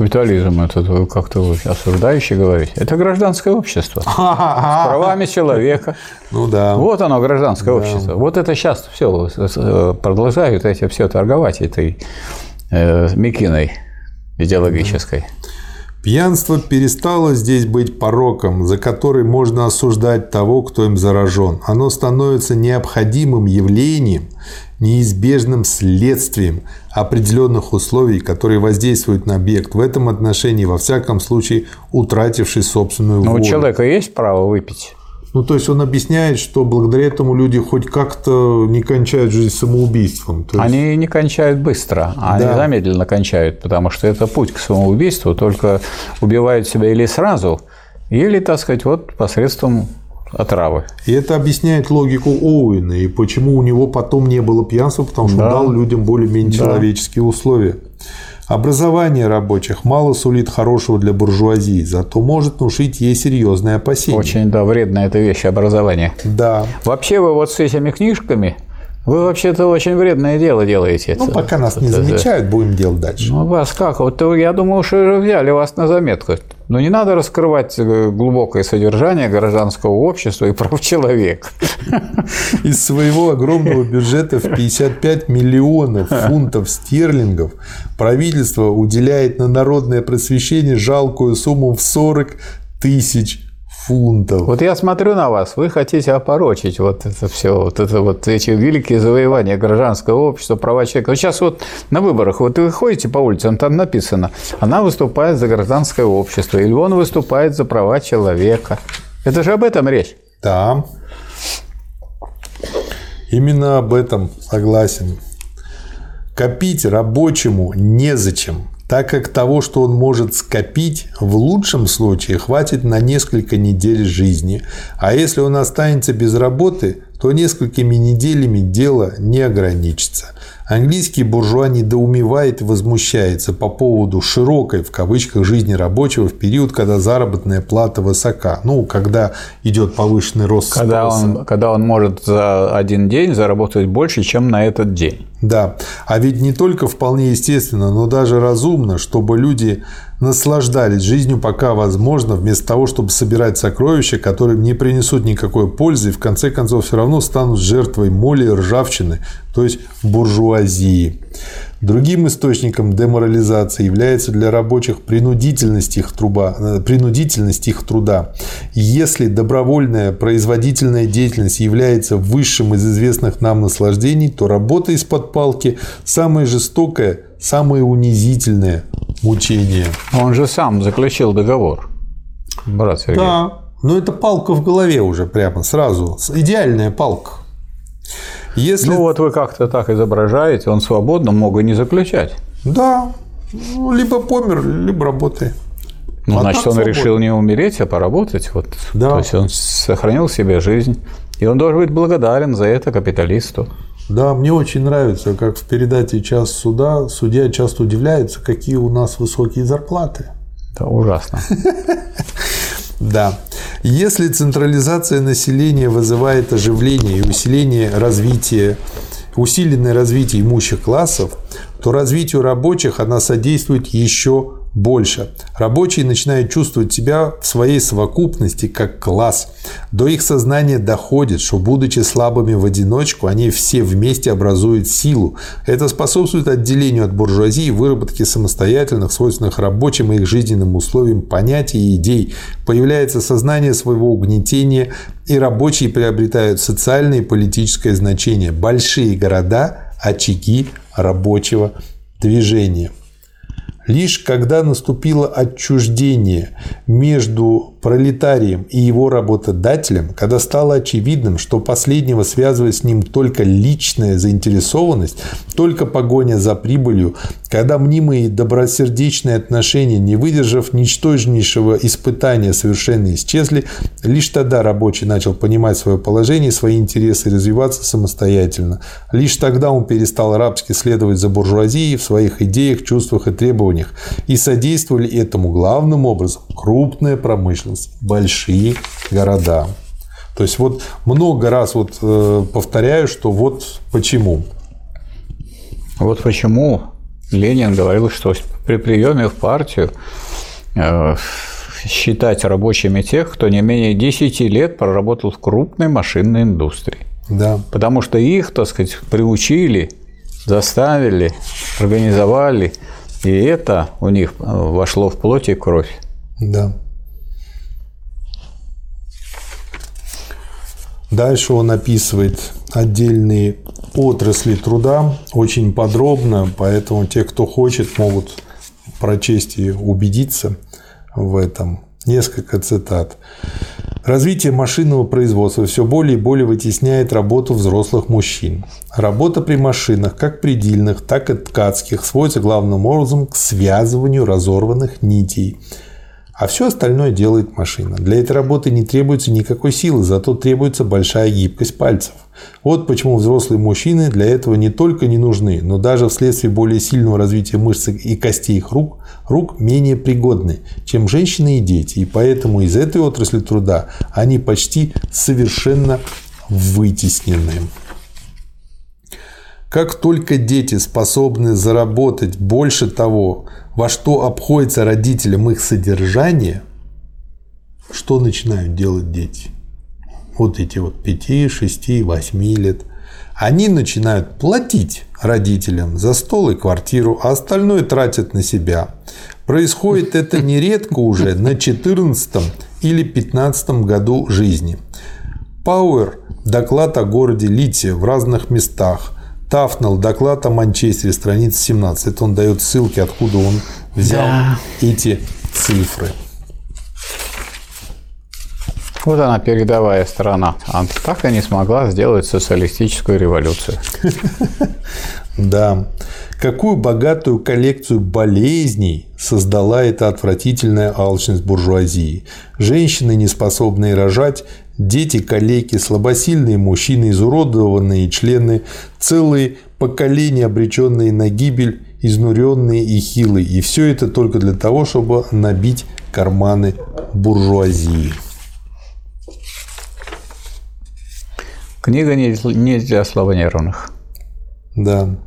[SPEAKER 2] Капитализм – это как-то вы осуждающе говорите. Это гражданское общество. С правами человека.
[SPEAKER 1] Ну да.
[SPEAKER 2] Вот оно, гражданское да. общество. Вот это сейчас все э, продолжают эти все торговать этой э, мекиной идеологической.
[SPEAKER 1] Пьянство перестало здесь быть пороком, за который можно осуждать того, кто им заражен. Оно становится необходимым явлением, неизбежным следствием определенных условий, которые воздействуют на объект в этом отношении, во всяком случае, утративший собственную
[SPEAKER 2] волю.
[SPEAKER 1] Но
[SPEAKER 2] у человека есть право выпить?
[SPEAKER 1] Ну, то есть он объясняет, что благодаря этому люди хоть как-то не кончают жизнь самоубийством.
[SPEAKER 2] есть... Они не кончают быстро, а да. они замедленно кончают, потому что это путь к самоубийству, только убивают себя или сразу, или, так сказать, вот посредством отравы.
[SPEAKER 1] И это объясняет логику Оуэна и почему у него потом не было пьянства, потому что да. он дал людям более-менее да. человеческие условия. Образование рабочих мало сулит хорошего для буржуазии, зато может внушить ей серьезные опасения.
[SPEAKER 2] Очень, да, вредная эта вещь, образование.
[SPEAKER 1] Да.
[SPEAKER 2] Вообще вы вот с этими книжками вы вообще-то очень вредное дело делаете.
[SPEAKER 1] Ну, пока нас не замечают, будем делать дальше.
[SPEAKER 2] Ну, вас как? Вот я думаю, что уже взяли вас на заметку. Но не надо раскрывать э, глубокое содержание гражданского общества и прав человека.
[SPEAKER 1] Из своего огромного бюджета в 55 миллионов фунтов стерлингов правительство уделяет на народное просвещение жалкую сумму в 40 тысяч фунтов.
[SPEAKER 2] Вот я смотрю на вас, вы хотите опорочить вот это все, вот это вот эти великие завоевания гражданского общества, права человека. Вот сейчас вот на выборах, вот вы ходите по улицам, там написано, она выступает за гражданское общество, или он выступает за права человека. Это же об этом речь.
[SPEAKER 1] Да. Именно об этом согласен. Копить рабочему незачем так как того, что он может скопить, в лучшем случае хватит на несколько недель жизни, а если он останется без работы, то несколькими неделями дело не ограничится. Английский буржуа недоумевает и возмущается по поводу «широкой» в кавычках жизни рабочего в период, когда заработная плата высока. Ну, когда идет повышенный рост
[SPEAKER 2] когда спроса. Он, когда он может за один день заработать больше, чем на этот день.
[SPEAKER 1] Да, а ведь не только вполне естественно, но даже разумно, чтобы люди наслаждались жизнью пока возможно, вместо того, чтобы собирать сокровища, которые не принесут никакой пользы и в конце концов все равно станут жертвой моли и ржавчины, то есть буржуазии. Другим источником деморализации является для рабочих принудительность их, труба, э, принудительность их труда. Если добровольная производительная деятельность является высшим из известных нам наслаждений, то работа из-под палки – самое жестокое, самое унизительное мучение.
[SPEAKER 2] Он же сам заключил договор, брат Сергей.
[SPEAKER 1] Да, но это палка в голове уже прямо сразу. Идеальная палка.
[SPEAKER 2] Если... Ну вот вы как-то так изображаете, он свободно мог и не заключать.
[SPEAKER 1] Да, либо помер, либо работает.
[SPEAKER 2] Ну, а значит, он свободно. решил не умереть, а поработать. Вот. Да. То есть он сохранил себе жизнь. И он должен быть благодарен за это капиталисту.
[SPEAKER 1] Да, мне очень нравится, как в передаче «Час суда» судья часто удивляется, какие у нас высокие зарплаты.
[SPEAKER 2] Это ужасно.
[SPEAKER 1] Да. Если централизация населения вызывает оживление и усиление развития, усиленное развитие имущих классов, то развитию рабочих она содействует еще больше. Рабочие начинают чувствовать себя в своей совокупности как класс. До их сознания доходит, что будучи слабыми в одиночку, они все вместе образуют силу. Это способствует отделению от буржуазии выработке самостоятельных, свойственных рабочим и их жизненным условиям понятий и идей. Появляется сознание своего угнетения, и рабочие приобретают социальное и политическое значение. Большие города – очаги рабочего движения. Лишь когда наступило отчуждение между пролетарием и его работодателем, когда стало очевидным, что последнего связывает с ним только личная заинтересованность, только погоня за прибылью, когда мнимые добросердечные отношения, не выдержав ничтожнейшего испытания, совершенно исчезли, лишь тогда рабочий начал понимать свое положение, свои интересы и развиваться самостоятельно. Лишь тогда он перестал рабски следовать за буржуазией в своих идеях, чувствах и требованиях. И содействовали этому главным образом крупная промышленность, большие города. То есть вот много раз вот э, повторяю, что вот почему.
[SPEAKER 2] Вот почему Ленин говорил, что при приеме в партию э, считать рабочими тех, кто не менее 10 лет проработал в крупной машинной индустрии.
[SPEAKER 1] Да.
[SPEAKER 2] Потому что их, так сказать, приучили, заставили, организовали, и это у них э, вошло в плоть и кровь.
[SPEAKER 1] Да. Дальше он описывает отдельные отрасли труда очень подробно, поэтому те, кто хочет, могут прочесть и убедиться в этом. Несколько цитат. Развитие машинного производства все более и более вытесняет работу взрослых мужчин. Работа при машинах, как предельных, так и ткацких, сводится главным образом к связыванию разорванных нитей – а все остальное делает машина. Для этой работы не требуется никакой силы, зато требуется большая гибкость пальцев. Вот почему взрослые мужчины для этого не только не нужны, но даже вследствие более сильного развития мышц и костей их рук, рук менее пригодны, чем женщины и дети. И поэтому из этой отрасли труда они почти совершенно вытеснены. Как только дети способны заработать больше того, во что обходится родителям их содержание, что начинают делать дети? Вот эти вот 5, 6, 8 лет. Они начинают платить родителям за стол и квартиру, а остальное тратят на себя. Происходит это нередко уже на 14 или 15 году жизни. Пауэр доклад о городе Лите в разных местах – Тафнел, доклад о Манчестере, страница 17. Это он дает ссылки, откуда он взял да. эти цифры.
[SPEAKER 2] Вот она, передовая сторона. Она так и не смогла сделать социалистическую революцию.
[SPEAKER 1] Да. Какую богатую коллекцию болезней создала эта отвратительная алчность буржуазии. Женщины, не способные рожать, дети, калеки, слабосильные мужчины, изуродованные члены, целые поколения, обреченные на гибель, изнуренные и хилые. И все это только для того, чтобы набить карманы буржуазии.
[SPEAKER 2] Книга не для слабонервных.
[SPEAKER 1] Да.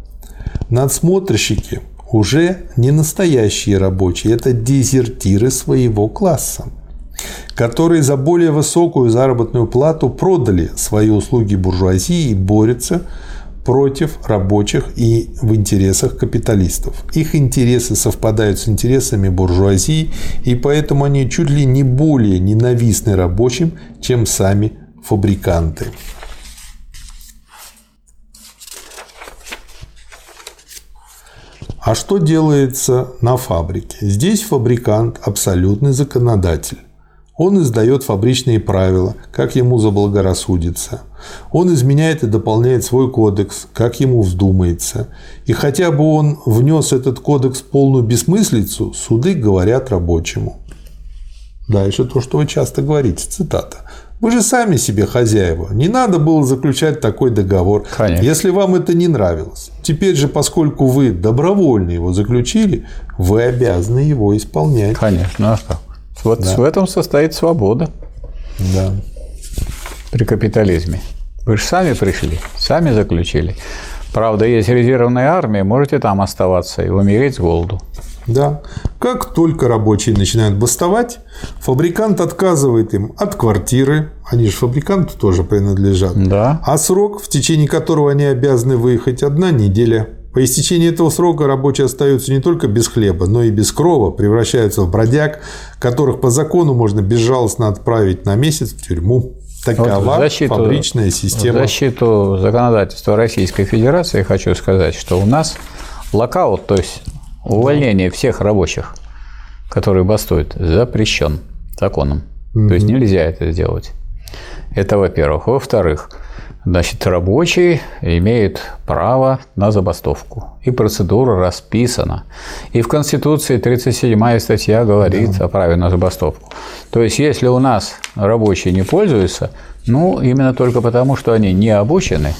[SPEAKER 1] Надсмотрщики уже не настоящие рабочие, это дезертиры своего класса, которые за более высокую заработную плату продали свои услуги буржуазии и борются против рабочих и в интересах капиталистов. Их интересы совпадают с интересами буржуазии, и поэтому они чуть ли не более ненавистны рабочим, чем сами фабриканты. А что делается на фабрике? Здесь фабрикант – абсолютный законодатель. Он издает фабричные правила, как ему заблагорассудится. Он изменяет и дополняет свой кодекс, как ему вздумается. И хотя бы он внес этот кодекс в полную бессмыслицу, суды говорят рабочему. Дальше то, что вы часто говорите, цитата. Вы же сами себе хозяева. Не надо было заключать такой договор, Конечно. если вам это не нравилось. Теперь же, поскольку вы добровольно его заключили, вы обязаны его исполнять.
[SPEAKER 2] Конечно. А вот да. в этом состоит свобода.
[SPEAKER 1] Да.
[SPEAKER 2] При капитализме. Вы же сами пришли, сами заключили. Правда, есть резервная армия, можете там оставаться и умереть с голоду.
[SPEAKER 1] Да. Как только рабочие начинают бастовать, фабрикант отказывает им от квартиры, они же фабриканту тоже принадлежат,
[SPEAKER 2] да.
[SPEAKER 1] а срок, в течение которого они обязаны выехать, одна неделя. По истечении этого срока рабочие остаются не только без хлеба, но и без крова, превращаются в бродяг, которых по закону можно безжалостно отправить на месяц в тюрьму. Такова вот защиту, фабричная система.
[SPEAKER 2] В защиту законодательства Российской Федерации хочу сказать, что у нас локаут, то есть Увольнение всех рабочих, которые бастуют, запрещен законом. Угу. То есть нельзя это сделать. Это во-первых. Во-вторых, значит, рабочий имеет право на забастовку. И процедура расписана. И в Конституции 37 статья говорит да. о праве на забастовку. То есть, если у нас рабочие не пользуются, ну, именно только потому, что они не обучены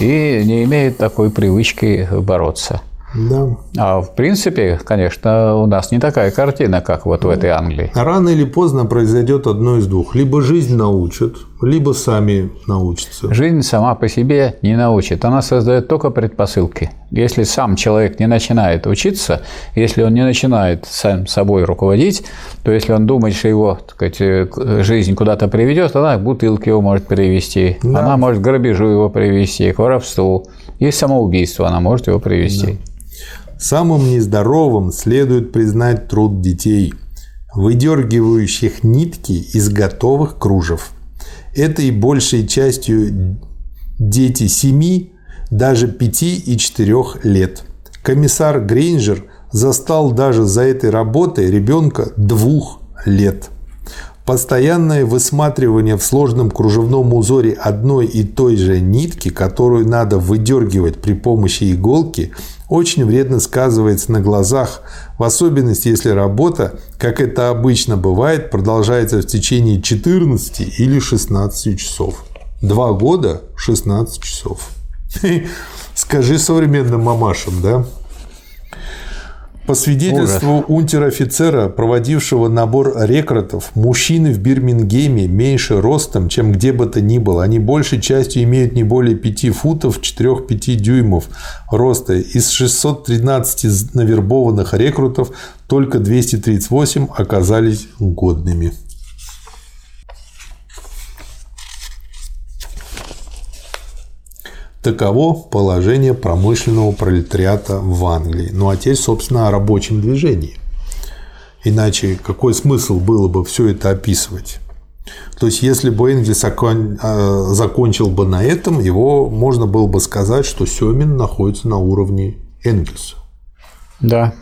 [SPEAKER 2] и не имеют такой привычки бороться.
[SPEAKER 1] Да.
[SPEAKER 2] А в принципе, конечно, у нас не такая картина, как вот в этой Англии.
[SPEAKER 1] Рано или поздно произойдет одно из двух. Либо жизнь научит, либо сами научатся.
[SPEAKER 2] Жизнь сама по себе не научит. Она создает только предпосылки. Если сам человек не начинает учиться, если он не начинает сам собой руководить, то если он думает, что его так сказать, жизнь куда-то приведет, она к бутылке его может привести, да. она может к грабежу его привести, к воровству. И самоубийство она может его привести. Да.
[SPEAKER 1] Самым нездоровым следует признать труд детей, выдергивающих нитки из готовых кружев. Это и большей частью дети 7, даже 5 и 4 лет. Комиссар Грейнджер застал даже за этой работой ребенка двух лет. Постоянное высматривание в сложном кружевном узоре одной и той же нитки, которую надо выдергивать при помощи иголки, очень вредно сказывается на глазах, в особенности если работа, как это обычно бывает, продолжается в течение 14 или 16 часов. Два года – 16 часов. Скажи современным мамашам, да? По свидетельству Ужас. унтер-офицера, проводившего набор рекрутов, мужчины в Бирмингеме меньше ростом, чем где бы то ни было. Они большей частью имеют не более 5 футов 4-5 дюймов роста. Из 613 навербованных рекрутов только 238 оказались годными. Таково положение промышленного пролетариата в Англии. Ну а теперь, собственно, о рабочем движении. Иначе какой смысл было бы все это описывать? То есть, если бы Энгельс а, закончил бы на этом, его можно было бы сказать, что Семин находится на уровне Энгельса.
[SPEAKER 2] Да.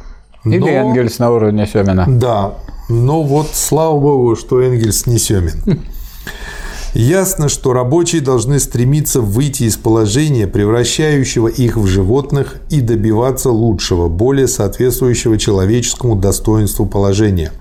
[SPEAKER 2] Или но, Энгельс на уровне Семина.
[SPEAKER 1] Да. Но вот слава богу, что Энгельс не Семин. Ясно, что рабочие должны стремиться выйти из положения, превращающего их в животных, и добиваться лучшего, более соответствующего человеческому достоинству положения.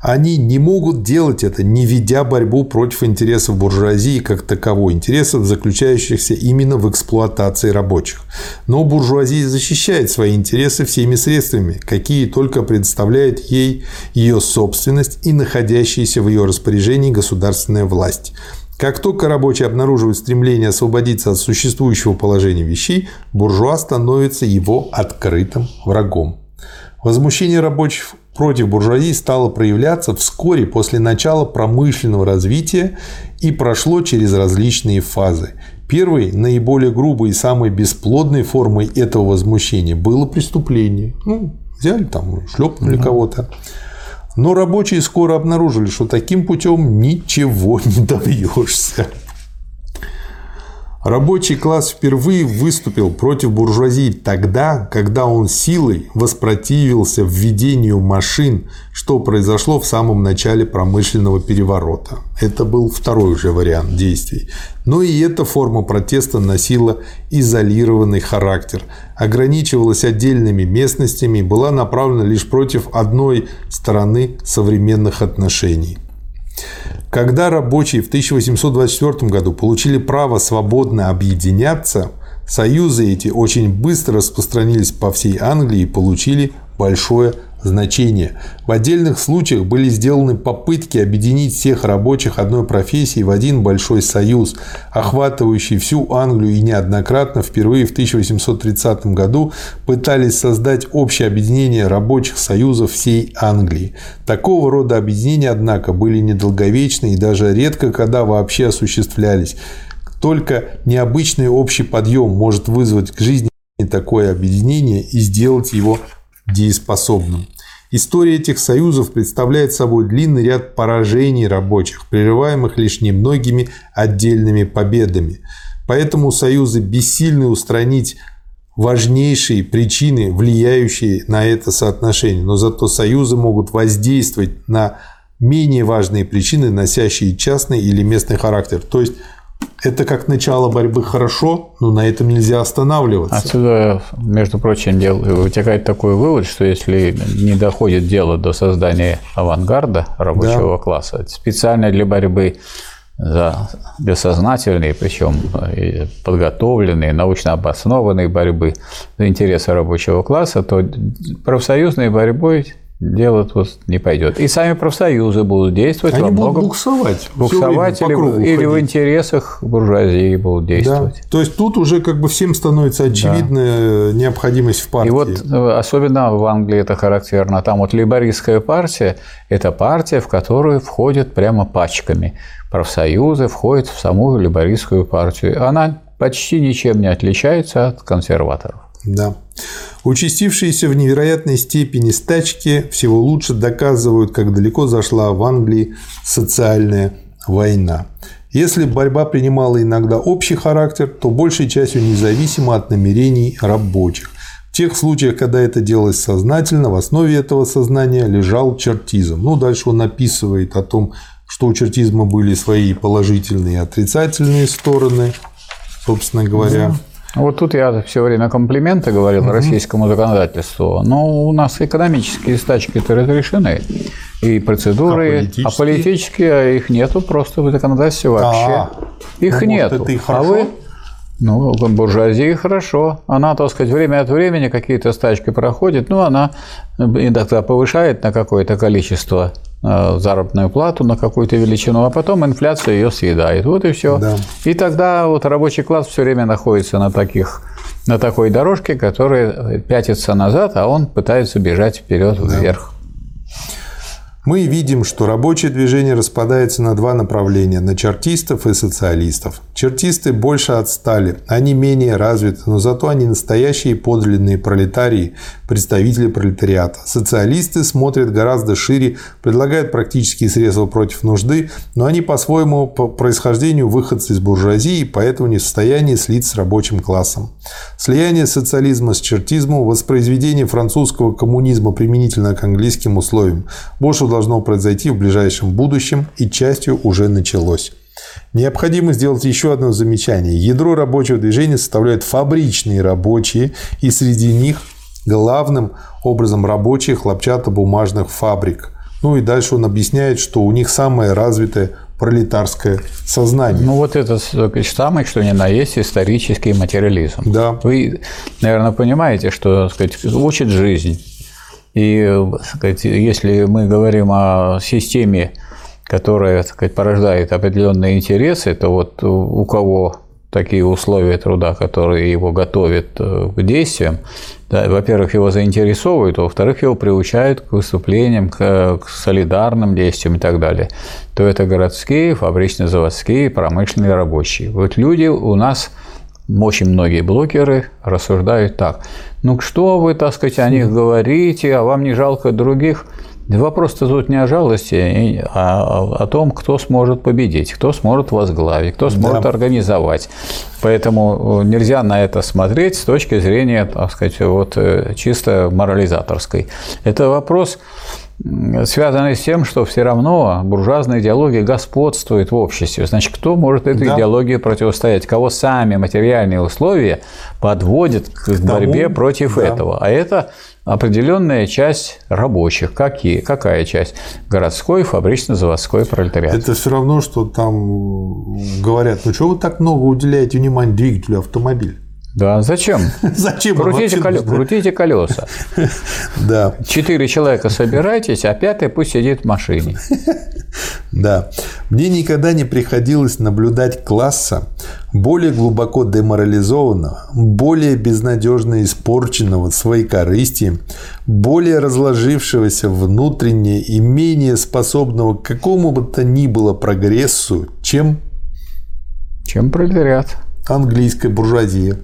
[SPEAKER 1] Они не могут делать это, не ведя борьбу против интересов буржуазии как таковой, интересов, заключающихся именно в эксплуатации рабочих. Но буржуазия защищает свои интересы всеми средствами, какие только предоставляет ей ее собственность и находящаяся в ее распоряжении государственная власть. Как только рабочий обнаруживает стремление освободиться от существующего положения вещей, буржуа становится его открытым врагом. Возмущение рабочих против буржуазии стало проявляться вскоре после начала промышленного развития и прошло через различные фазы. Первой, наиболее грубой и самой бесплодной формой этого возмущения было преступление. Ну, взяли там, шлепнули да. кого-то. Но рабочие скоро обнаружили, что таким путем ничего не добьешься. Рабочий класс впервые выступил против буржуазии тогда, когда он силой воспротивился введению машин, что произошло в самом начале промышленного переворота. Это был второй уже вариант действий. Но и эта форма протеста носила изолированный характер, ограничивалась отдельными местностями и была направлена лишь против одной стороны современных отношений. Когда рабочие в 1824 году получили право свободно объединяться, союзы эти очень быстро распространились по всей Англии и получили большое значение. В отдельных случаях были сделаны попытки объединить всех рабочих одной профессии в один большой союз, охватывающий всю Англию и неоднократно впервые в 1830 году пытались создать общее объединение рабочих союзов всей Англии. Такого рода объединения, однако, были недолговечны и даже редко когда вообще осуществлялись. Только необычный общий подъем может вызвать к жизни такое объединение и сделать его дееспособным. История этих союзов представляет собой длинный ряд поражений рабочих, прерываемых лишь немногими отдельными победами. Поэтому союзы бессильны устранить важнейшие причины, влияющие на это соотношение. Но зато союзы могут воздействовать на менее важные причины, носящие частный или местный характер. То есть это как начало борьбы хорошо, но на этом нельзя останавливаться.
[SPEAKER 2] Отсюда, между прочим, дел, вытекает такой вывод, что если не доходит дело до создания авангарда рабочего да. класса, специально для борьбы за бессознательные, причем подготовленные, научно обоснованные борьбы за интересы рабочего класса, то профсоюзной борьбой дело тут не пойдет. И сами профсоюзы будут действовать
[SPEAKER 1] Они
[SPEAKER 2] во
[SPEAKER 1] многом... будут буксовать.
[SPEAKER 2] Буксовать или, или в интересах буржуазии будут действовать. Да.
[SPEAKER 1] То есть тут уже как бы всем становится очевидна да. необходимость в партии.
[SPEAKER 2] И вот э, особенно в Англии это характерно. Там вот либористская партия – это партия, в которую входят прямо пачками. Профсоюзы входят в саму либористскую партию. Она почти ничем не отличается от консерваторов.
[SPEAKER 1] Да. Участившиеся в невероятной степени стачки всего лучше доказывают, как далеко зашла в Англии социальная война. Если борьба принимала иногда общий характер, то большей частью независимо от намерений рабочих. В тех случаях, когда это делалось сознательно, в основе этого сознания лежал чертизм. Ну, дальше он описывает о том, что у чертизма были свои положительные и отрицательные стороны, собственно говоря.
[SPEAKER 2] Вот тут я все время комплименты говорил угу. российскому законодательству, но у нас экономические стачки-то разрешены, и процедуры, а политические, а политические их нету просто в законодательстве вообще. А, их ну, нету. Вот это и хорошо. А вы ну, буржуазии хорошо. Она, так сказать, время от времени какие-то стачки проходит, ну, она иногда повышает на какое-то количество Э, заработную плату на какую-то величину, а потом инфляция ее съедает. Вот и все. Да. И тогда вот рабочий класс все время находится на таких на такой дорожке, которая пятится назад, а он пытается бежать вперед да. вверх.
[SPEAKER 1] Мы видим, что рабочее движение распадается на два направления – на чертистов и социалистов. Чертисты больше отстали, они менее развиты, но зато они настоящие подлинные пролетарии, представители пролетариата. Социалисты смотрят гораздо шире, предлагают практические средства против нужды, но они по-своему по происхождению выходцы из буржуазии, поэтому не в состоянии слиться с рабочим классом. Слияние социализма с чертизмом, воспроизведение французского коммунизма применительно к английским условиям больше должно произойти в ближайшем будущем и частью уже началось. Необходимо сделать еще одно замечание. Ядро рабочего движения составляют фабричные рабочие, и среди них главным образом рабочие хлопчатобумажных фабрик. Ну и дальше он объясняет, что у них самое развитое пролетарское сознание.
[SPEAKER 2] Ну, вот это самый, что ни на есть, исторический материализм.
[SPEAKER 1] Да.
[SPEAKER 2] Вы, наверное, понимаете, что сказать, учит жизнь. И сказать, если мы говорим о системе, которая сказать, порождает определенные интересы, то вот у кого такие условия труда, которые его готовят э, к действиям, да, во-первых, его заинтересовывают, во-вторых, его приучают к выступлениям, к, к солидарным действиям и так далее, то это городские, фабрично-заводские, промышленные рабочие. Вот люди у нас, очень многие блогеры рассуждают так. Ну что вы, так сказать, о них говорите, а вам не жалко других? Вопрос-то тут не о жалости, а о том, кто сможет победить, кто сможет возглавить, кто сможет да. организовать. Поэтому э, нельзя на это смотреть с точки зрения, так сказать, вот э, чисто морализаторской. Это вопрос связанный с тем, что все равно буржуазная идеология господствует в обществе. Значит, кто может этой да. идеологии противостоять? Кого сами материальные условия подводят к борьбе Тому, против да. этого? А это определенная часть рабочих. Какие? Какая часть? Городской, фабрично-заводской пролетариат.
[SPEAKER 1] Это все равно, что там говорят, ну что вы так много уделяете внимания двигателю автомобиля?
[SPEAKER 2] Да, зачем?
[SPEAKER 1] Зачем?
[SPEAKER 2] Крутите, коле... Крутите колеса.
[SPEAKER 1] Да.
[SPEAKER 2] Четыре человека собирайтесь, а пятый пусть сидит в машине.
[SPEAKER 1] Да. Мне никогда не приходилось наблюдать класса более глубоко деморализованного, более безнадежно испорченного своей корыстием, более разложившегося внутренне и менее способного к какому бы то ни было прогрессу, чем...
[SPEAKER 2] Чем пролетариат.
[SPEAKER 1] Английская буржуазия.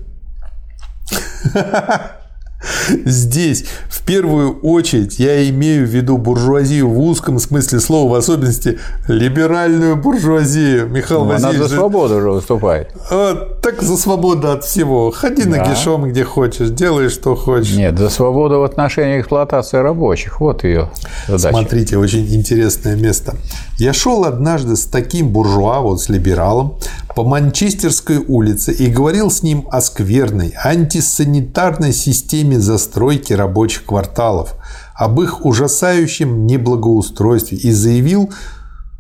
[SPEAKER 1] Здесь, в первую очередь, я имею в виду буржуазию в узком смысле слова, в особенности либеральную буржуазию. Михаил ну, Васильевич.
[SPEAKER 2] Она за свободу уже выступает.
[SPEAKER 1] А, так за свободу от всего. Ходи да. нагишом, где хочешь, делай, что хочешь.
[SPEAKER 2] Нет, за свободу в отношении эксплуатации рабочих. Вот ее задача.
[SPEAKER 1] Смотрите, очень интересное место. Я шел однажды с таким буржуа, вот с либералом, по Манчестерской улице и говорил с ним о скверной антисанитарной системе застройки рабочих кварталов, об их ужасающем неблагоустройстве и заявил,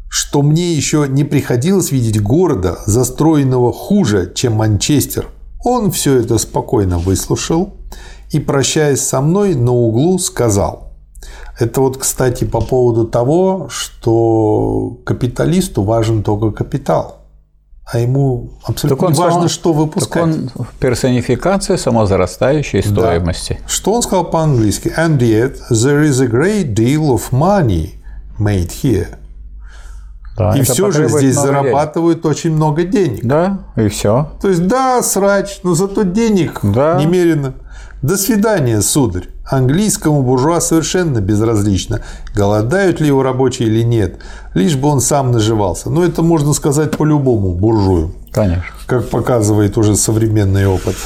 [SPEAKER 1] что мне еще не приходилось видеть города, застроенного хуже, чем Манчестер. Он все это спокойно выслушал и, прощаясь со мной, на углу сказал. Это вот, кстати, по поводу того, что капиталисту важен только капитал а ему абсолютно так не важно, что выпускать. Так он
[SPEAKER 2] персонификация самозарастающей да. стоимости.
[SPEAKER 1] Что он сказал по-английски? And yet there is a great deal of money made here. Да, и все же здесь зарабатывают денег. очень много денег.
[SPEAKER 2] Да, и все.
[SPEAKER 1] То есть, да, срач, но зато денег да. немерено. До свидания, сударь. Английскому буржуа совершенно безразлично, голодают ли его рабочие или нет, лишь бы он сам наживался. Но это можно сказать по любому буржую.
[SPEAKER 2] Конечно.
[SPEAKER 1] Как показывает уже современный опыт.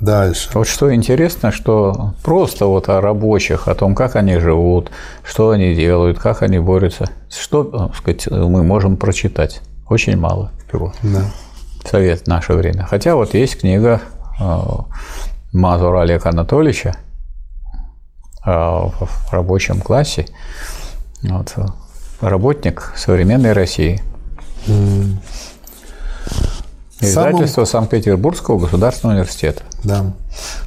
[SPEAKER 1] Дальше.
[SPEAKER 2] Вот что интересно, что просто вот о рабочих, о том, как они живут, что они делают, как они борются, что так сказать, мы можем прочитать. Очень мало всего.
[SPEAKER 1] Да
[SPEAKER 2] совет в наше время. Хотя вот есть книга э, Мазура Олега Анатольевича э, в рабочем классе. Вот, работник современной России. Mm. Издательство Самым... Санкт-Петербургского государственного университета.
[SPEAKER 1] Да.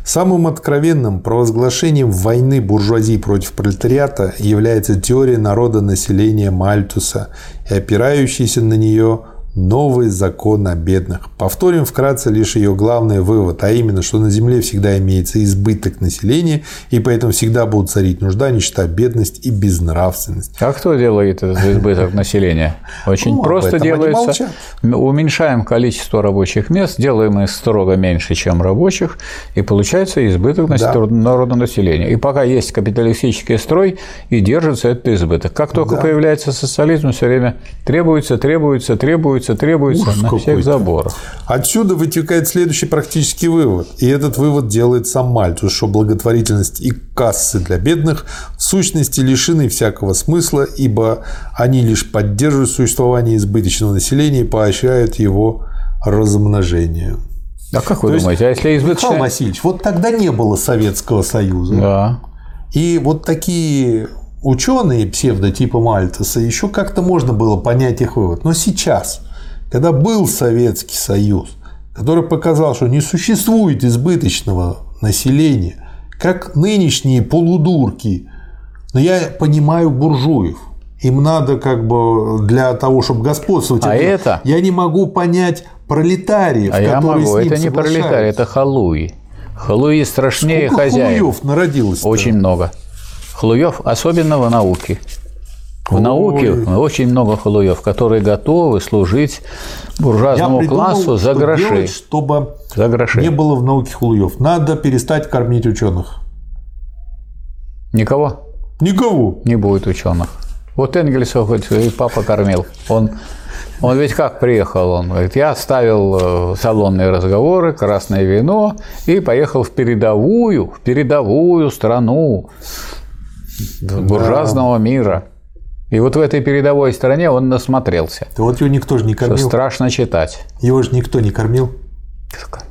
[SPEAKER 1] Самым откровенным провозглашением войны буржуазии против пролетариата является теория народа населения Мальтуса и опирающаяся на нее новый закон о бедных. Повторим вкратце лишь ее главный вывод, а именно, что на Земле всегда имеется избыток населения, и поэтому всегда будут царить нужда, нищета, бедность и безнравственность.
[SPEAKER 2] А кто делает этот избыток населения? Очень ну, просто делается. Уменьшаем количество рабочих мест, делаем их строго меньше, чем рабочих, и получается избыток да. народонаселения. И пока есть капиталистический строй, и держится этот избыток. Как только да. появляется социализм, все время требуется, требуется, требуется, требуется, требуется Ужас на всех заборах.
[SPEAKER 1] Отсюда вытекает следующий практический вывод. И этот вывод делает сам Мальтус, что благотворительность и кассы для бедных в сущности лишены всякого смысла, ибо они лишь поддерживают существование избыточного населения и поощряют его размножение.
[SPEAKER 2] А как вы То думаете, а если
[SPEAKER 1] избыточная... Михаил Васильевич, вот тогда не было Советского Союза.
[SPEAKER 2] Да.
[SPEAKER 1] И вот такие ученые псевдотипа Мальтеса еще как-то можно было понять их вывод. Но сейчас, когда был Советский Союз, который показал, что не существует избыточного населения, как нынешние полудурки, но я понимаю буржуев, им надо как бы для того, чтобы господствовать.
[SPEAKER 2] А это?
[SPEAKER 1] Я не могу понять пролетариев,
[SPEAKER 2] а я могу. это не пролетарий, это халуи. Халуи страшнее
[SPEAKER 1] Сколько
[SPEAKER 2] хозяев.
[SPEAKER 1] халуев народилось? -то?
[SPEAKER 2] Очень много. Халуев, особенно в науке. В Ой. науке очень много халуев, которые готовы служить буржуазному придумал, классу за гроши. Делать,
[SPEAKER 1] чтобы за гроши. не было в науке халуев. Надо перестать кормить ученых.
[SPEAKER 2] Никого?
[SPEAKER 1] Никого.
[SPEAKER 2] Не будет ученых. Вот Энгельса хоть и папа кормил. Он, он ведь как приехал? Он говорит, я оставил э, салонные разговоры, красное вино и поехал в передовую, в передовую страну буржуазного да. мира. И вот в этой передовой стране он насмотрелся.
[SPEAKER 1] Да вот его никто же не кормил. Что
[SPEAKER 2] страшно читать.
[SPEAKER 1] Его же никто не кормил.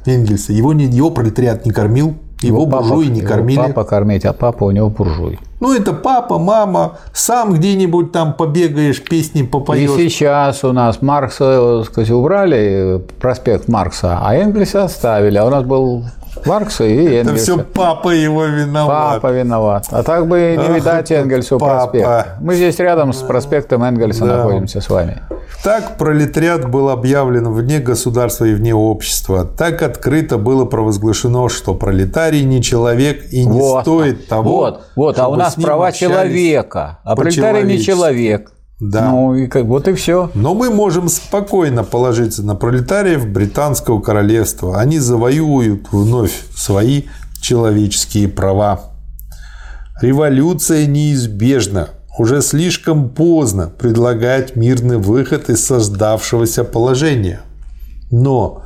[SPEAKER 1] Энгельса. Его, не, его пролетариат не кормил. Его, его буржуи не кормили.
[SPEAKER 2] Папа кормить, а папа у него буржуй.
[SPEAKER 1] Ну, это папа, мама, сам где-нибудь там побегаешь, песни попоешь.
[SPEAKER 2] И сейчас у нас Маркса, сказать, убрали, проспект Маркса, а Энгельса оставили. А у нас был Маркса и Энгельса. Это
[SPEAKER 1] все папа его виноват.
[SPEAKER 2] Папа виноват. А так бы не видать Энгельсу папа. проспект. Мы здесь рядом с проспектом Энгельса да. находимся с вами.
[SPEAKER 1] Так пролетариат был объявлен вне государства и вне общества. Так открыто было провозглашено, что пролетарий не человек и не вот, стоит того.
[SPEAKER 2] Вот, вот, а у нас права человека, а пролетарий не человек.
[SPEAKER 1] Да.
[SPEAKER 2] Ну, и как, вот и все.
[SPEAKER 1] Но мы можем спокойно положиться на пролетариев британского королевства. Они завоюют вновь свои человеческие права. Революция неизбежна. Уже слишком поздно предлагать мирный выход из создавшегося положения. Но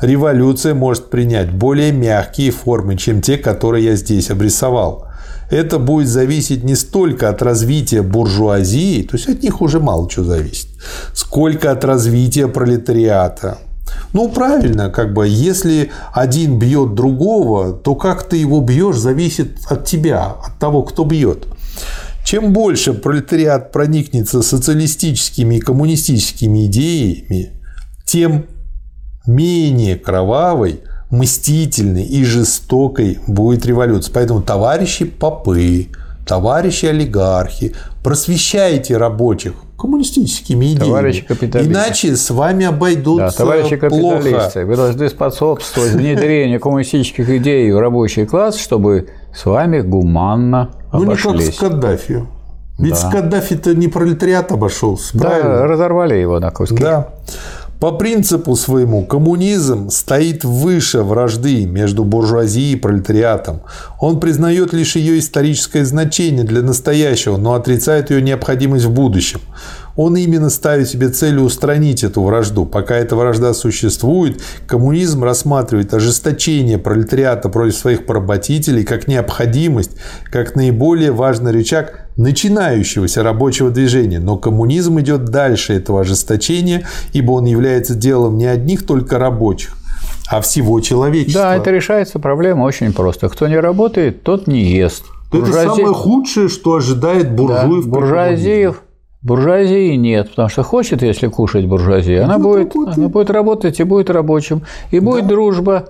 [SPEAKER 1] революция может принять более мягкие формы, чем те, которые я здесь обрисовал – это будет зависеть не столько от развития буржуазии, то есть от них уже мало чего зависит, сколько от развития пролетариата. Ну, правильно, как бы, если один бьет другого, то как ты его бьешь, зависит от тебя, от того, кто бьет. Чем больше пролетариат проникнется социалистическими и коммунистическими идеями, тем менее кровавой мстительной и жестокой будет революция. Поэтому, товарищи попы, товарищи олигархи, просвещайте рабочих коммунистическими идеями. Товарищи капиталисты. Иначе с вами обойдутся да,
[SPEAKER 2] товарищи капиталисты, плохо. вы должны способствовать внедрению коммунистических идей в рабочий класс, чтобы с вами гуманно обошлись. Ну, не как
[SPEAKER 1] с Каддафи. Ведь да. с Каддафи-то не пролетариат обошелся,
[SPEAKER 2] да, правильно? разорвали его на куски.
[SPEAKER 1] Да. По принципу своему коммунизм стоит выше вражды между буржуазией и пролетариатом. Он признает лишь ее историческое значение для настоящего, но отрицает ее необходимость в будущем. Он именно ставит себе целью устранить эту вражду. Пока эта вражда существует, коммунизм рассматривает ожесточение пролетариата против своих поработителей как необходимость, как наиболее важный рычаг начинающегося рабочего движения. Но коммунизм идет дальше этого ожесточения, ибо он является делом не одних только рабочих, а всего человечества.
[SPEAKER 2] Да, это решается проблема очень просто. Кто не работает, тот не ест.
[SPEAKER 1] Это самое худшее, что ожидает буржуев.
[SPEAKER 2] Да, буржуазиев Буржуазии нет, потому что хочет, если кушать буржуазия, она, ну, будет, она будет работать и будет рабочим, и будет да. дружба,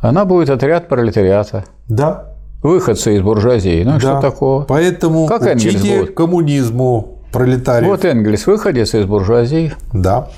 [SPEAKER 2] она будет отряд пролетариата.
[SPEAKER 1] Да.
[SPEAKER 2] Выходцы из буржуазии. Ну, да. что такого?
[SPEAKER 1] Поэтому как учите коммунизму пролетариев.
[SPEAKER 2] Вот Энгельс выходец из буржуазии.
[SPEAKER 1] Да.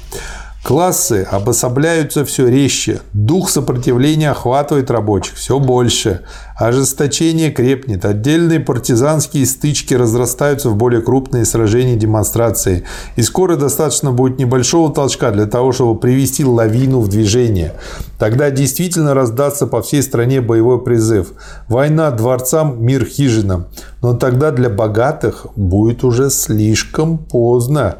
[SPEAKER 1] Классы обособляются все резче, дух сопротивления охватывает рабочих все больше, ожесточение крепнет, отдельные партизанские стычки разрастаются в более крупные сражения и демонстрации, и скоро достаточно будет небольшого толчка для того, чтобы привести лавину в движение. Тогда действительно раздастся по всей стране боевой призыв. Война дворцам, мир хижинам. Но тогда для богатых будет уже слишком поздно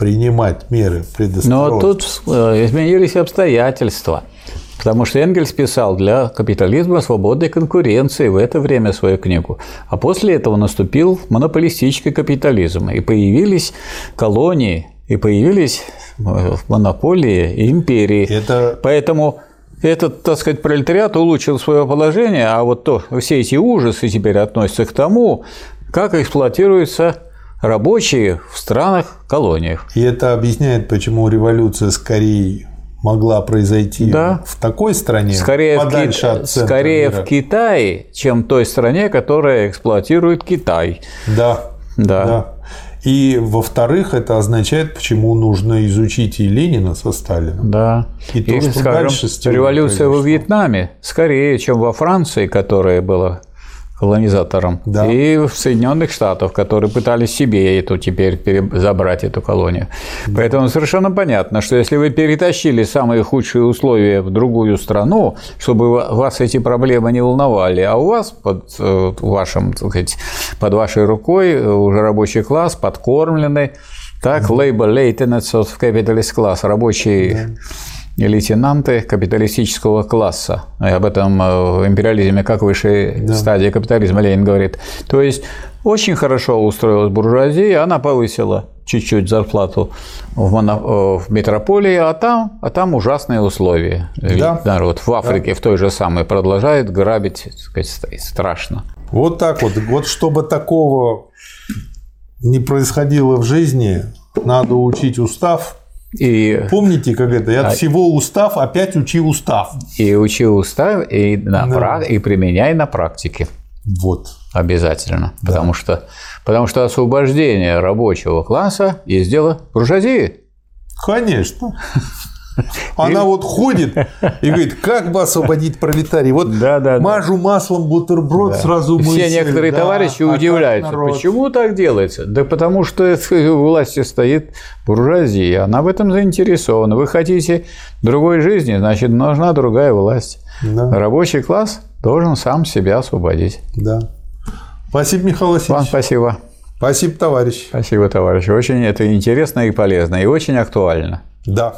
[SPEAKER 1] принимать меры
[SPEAKER 2] предосторожности. Но тут э, изменились обстоятельства. Потому что Энгельс писал для капитализма свободной конкуренции в это время свою книгу. А после этого наступил монополистический капитализм. И появились колонии, и появились э, монополии и империи. Это... Поэтому этот, так сказать, пролетариат улучшил свое положение, а вот то, все эти ужасы теперь относятся к тому, как эксплуатируются рабочие в странах-колониях.
[SPEAKER 1] И это объясняет, почему революция скорее могла произойти да. в такой стране,
[SPEAKER 2] скорее подальше в Ки... от центра Скорее мира. в Китае, чем в той стране, которая эксплуатирует Китай.
[SPEAKER 1] Да. Да. да. И, во-вторых, это означает, почему нужно изучить и Ленина со Сталином.
[SPEAKER 2] Да. И, то, что скажем, дальше революция во Вьетнаме скорее, чем во Франции, которая была колонизатором, да. и в Соединенных Штатах, которые пытались себе эту теперь забрать эту колонию. Да. Поэтому совершенно понятно, что если вы перетащили самые худшие условия в другую страну, чтобы вас эти проблемы не волновали, а у вас под э, вашим, так сказать, под вашей рукой уже рабочий класс подкормленный, так, labor lateness of capitalist class, рабочий да лейтенанты капиталистического класса. И об этом э, в империализме как высшей да. стадии капитализма Ленин говорит. То есть очень хорошо устроилась буржуазия, она повысила чуть-чуть зарплату в, моно... Э, в метрополии, а там, а там ужасные условия. Да. Народ в Африке да. в той же самой продолжает грабить, сказать, страшно.
[SPEAKER 1] Вот так вот. Вот чтобы такого не происходило в жизни, надо учить устав и... Помните, как это? Я а... всего устав, опять учи устав.
[SPEAKER 2] И учи устав, и, на да. прак... и применяй на практике.
[SPEAKER 1] Вот.
[SPEAKER 2] Обязательно. Да. Потому, что, потому что освобождение рабочего класса есть дело буржуазии.
[SPEAKER 1] Конечно. Она вот ходит и говорит, как бы освободить пролетарий. Вот да, да, мажу да. маслом бутерброд, да. сразу мысль.
[SPEAKER 2] Все некоторые да, товарищи а удивляются, почему так делается? Да потому что у власти стоит буржуазия, она в этом заинтересована. Вы хотите другой жизни, значит, нужна другая власть. Да. Рабочий класс должен сам себя освободить.
[SPEAKER 1] Да. Спасибо, Михаил Васильевич.
[SPEAKER 2] Вам спасибо.
[SPEAKER 1] Спасибо, товарищ.
[SPEAKER 2] Спасибо, товарищ. Очень это интересно и полезно, и очень актуально.
[SPEAKER 1] Да.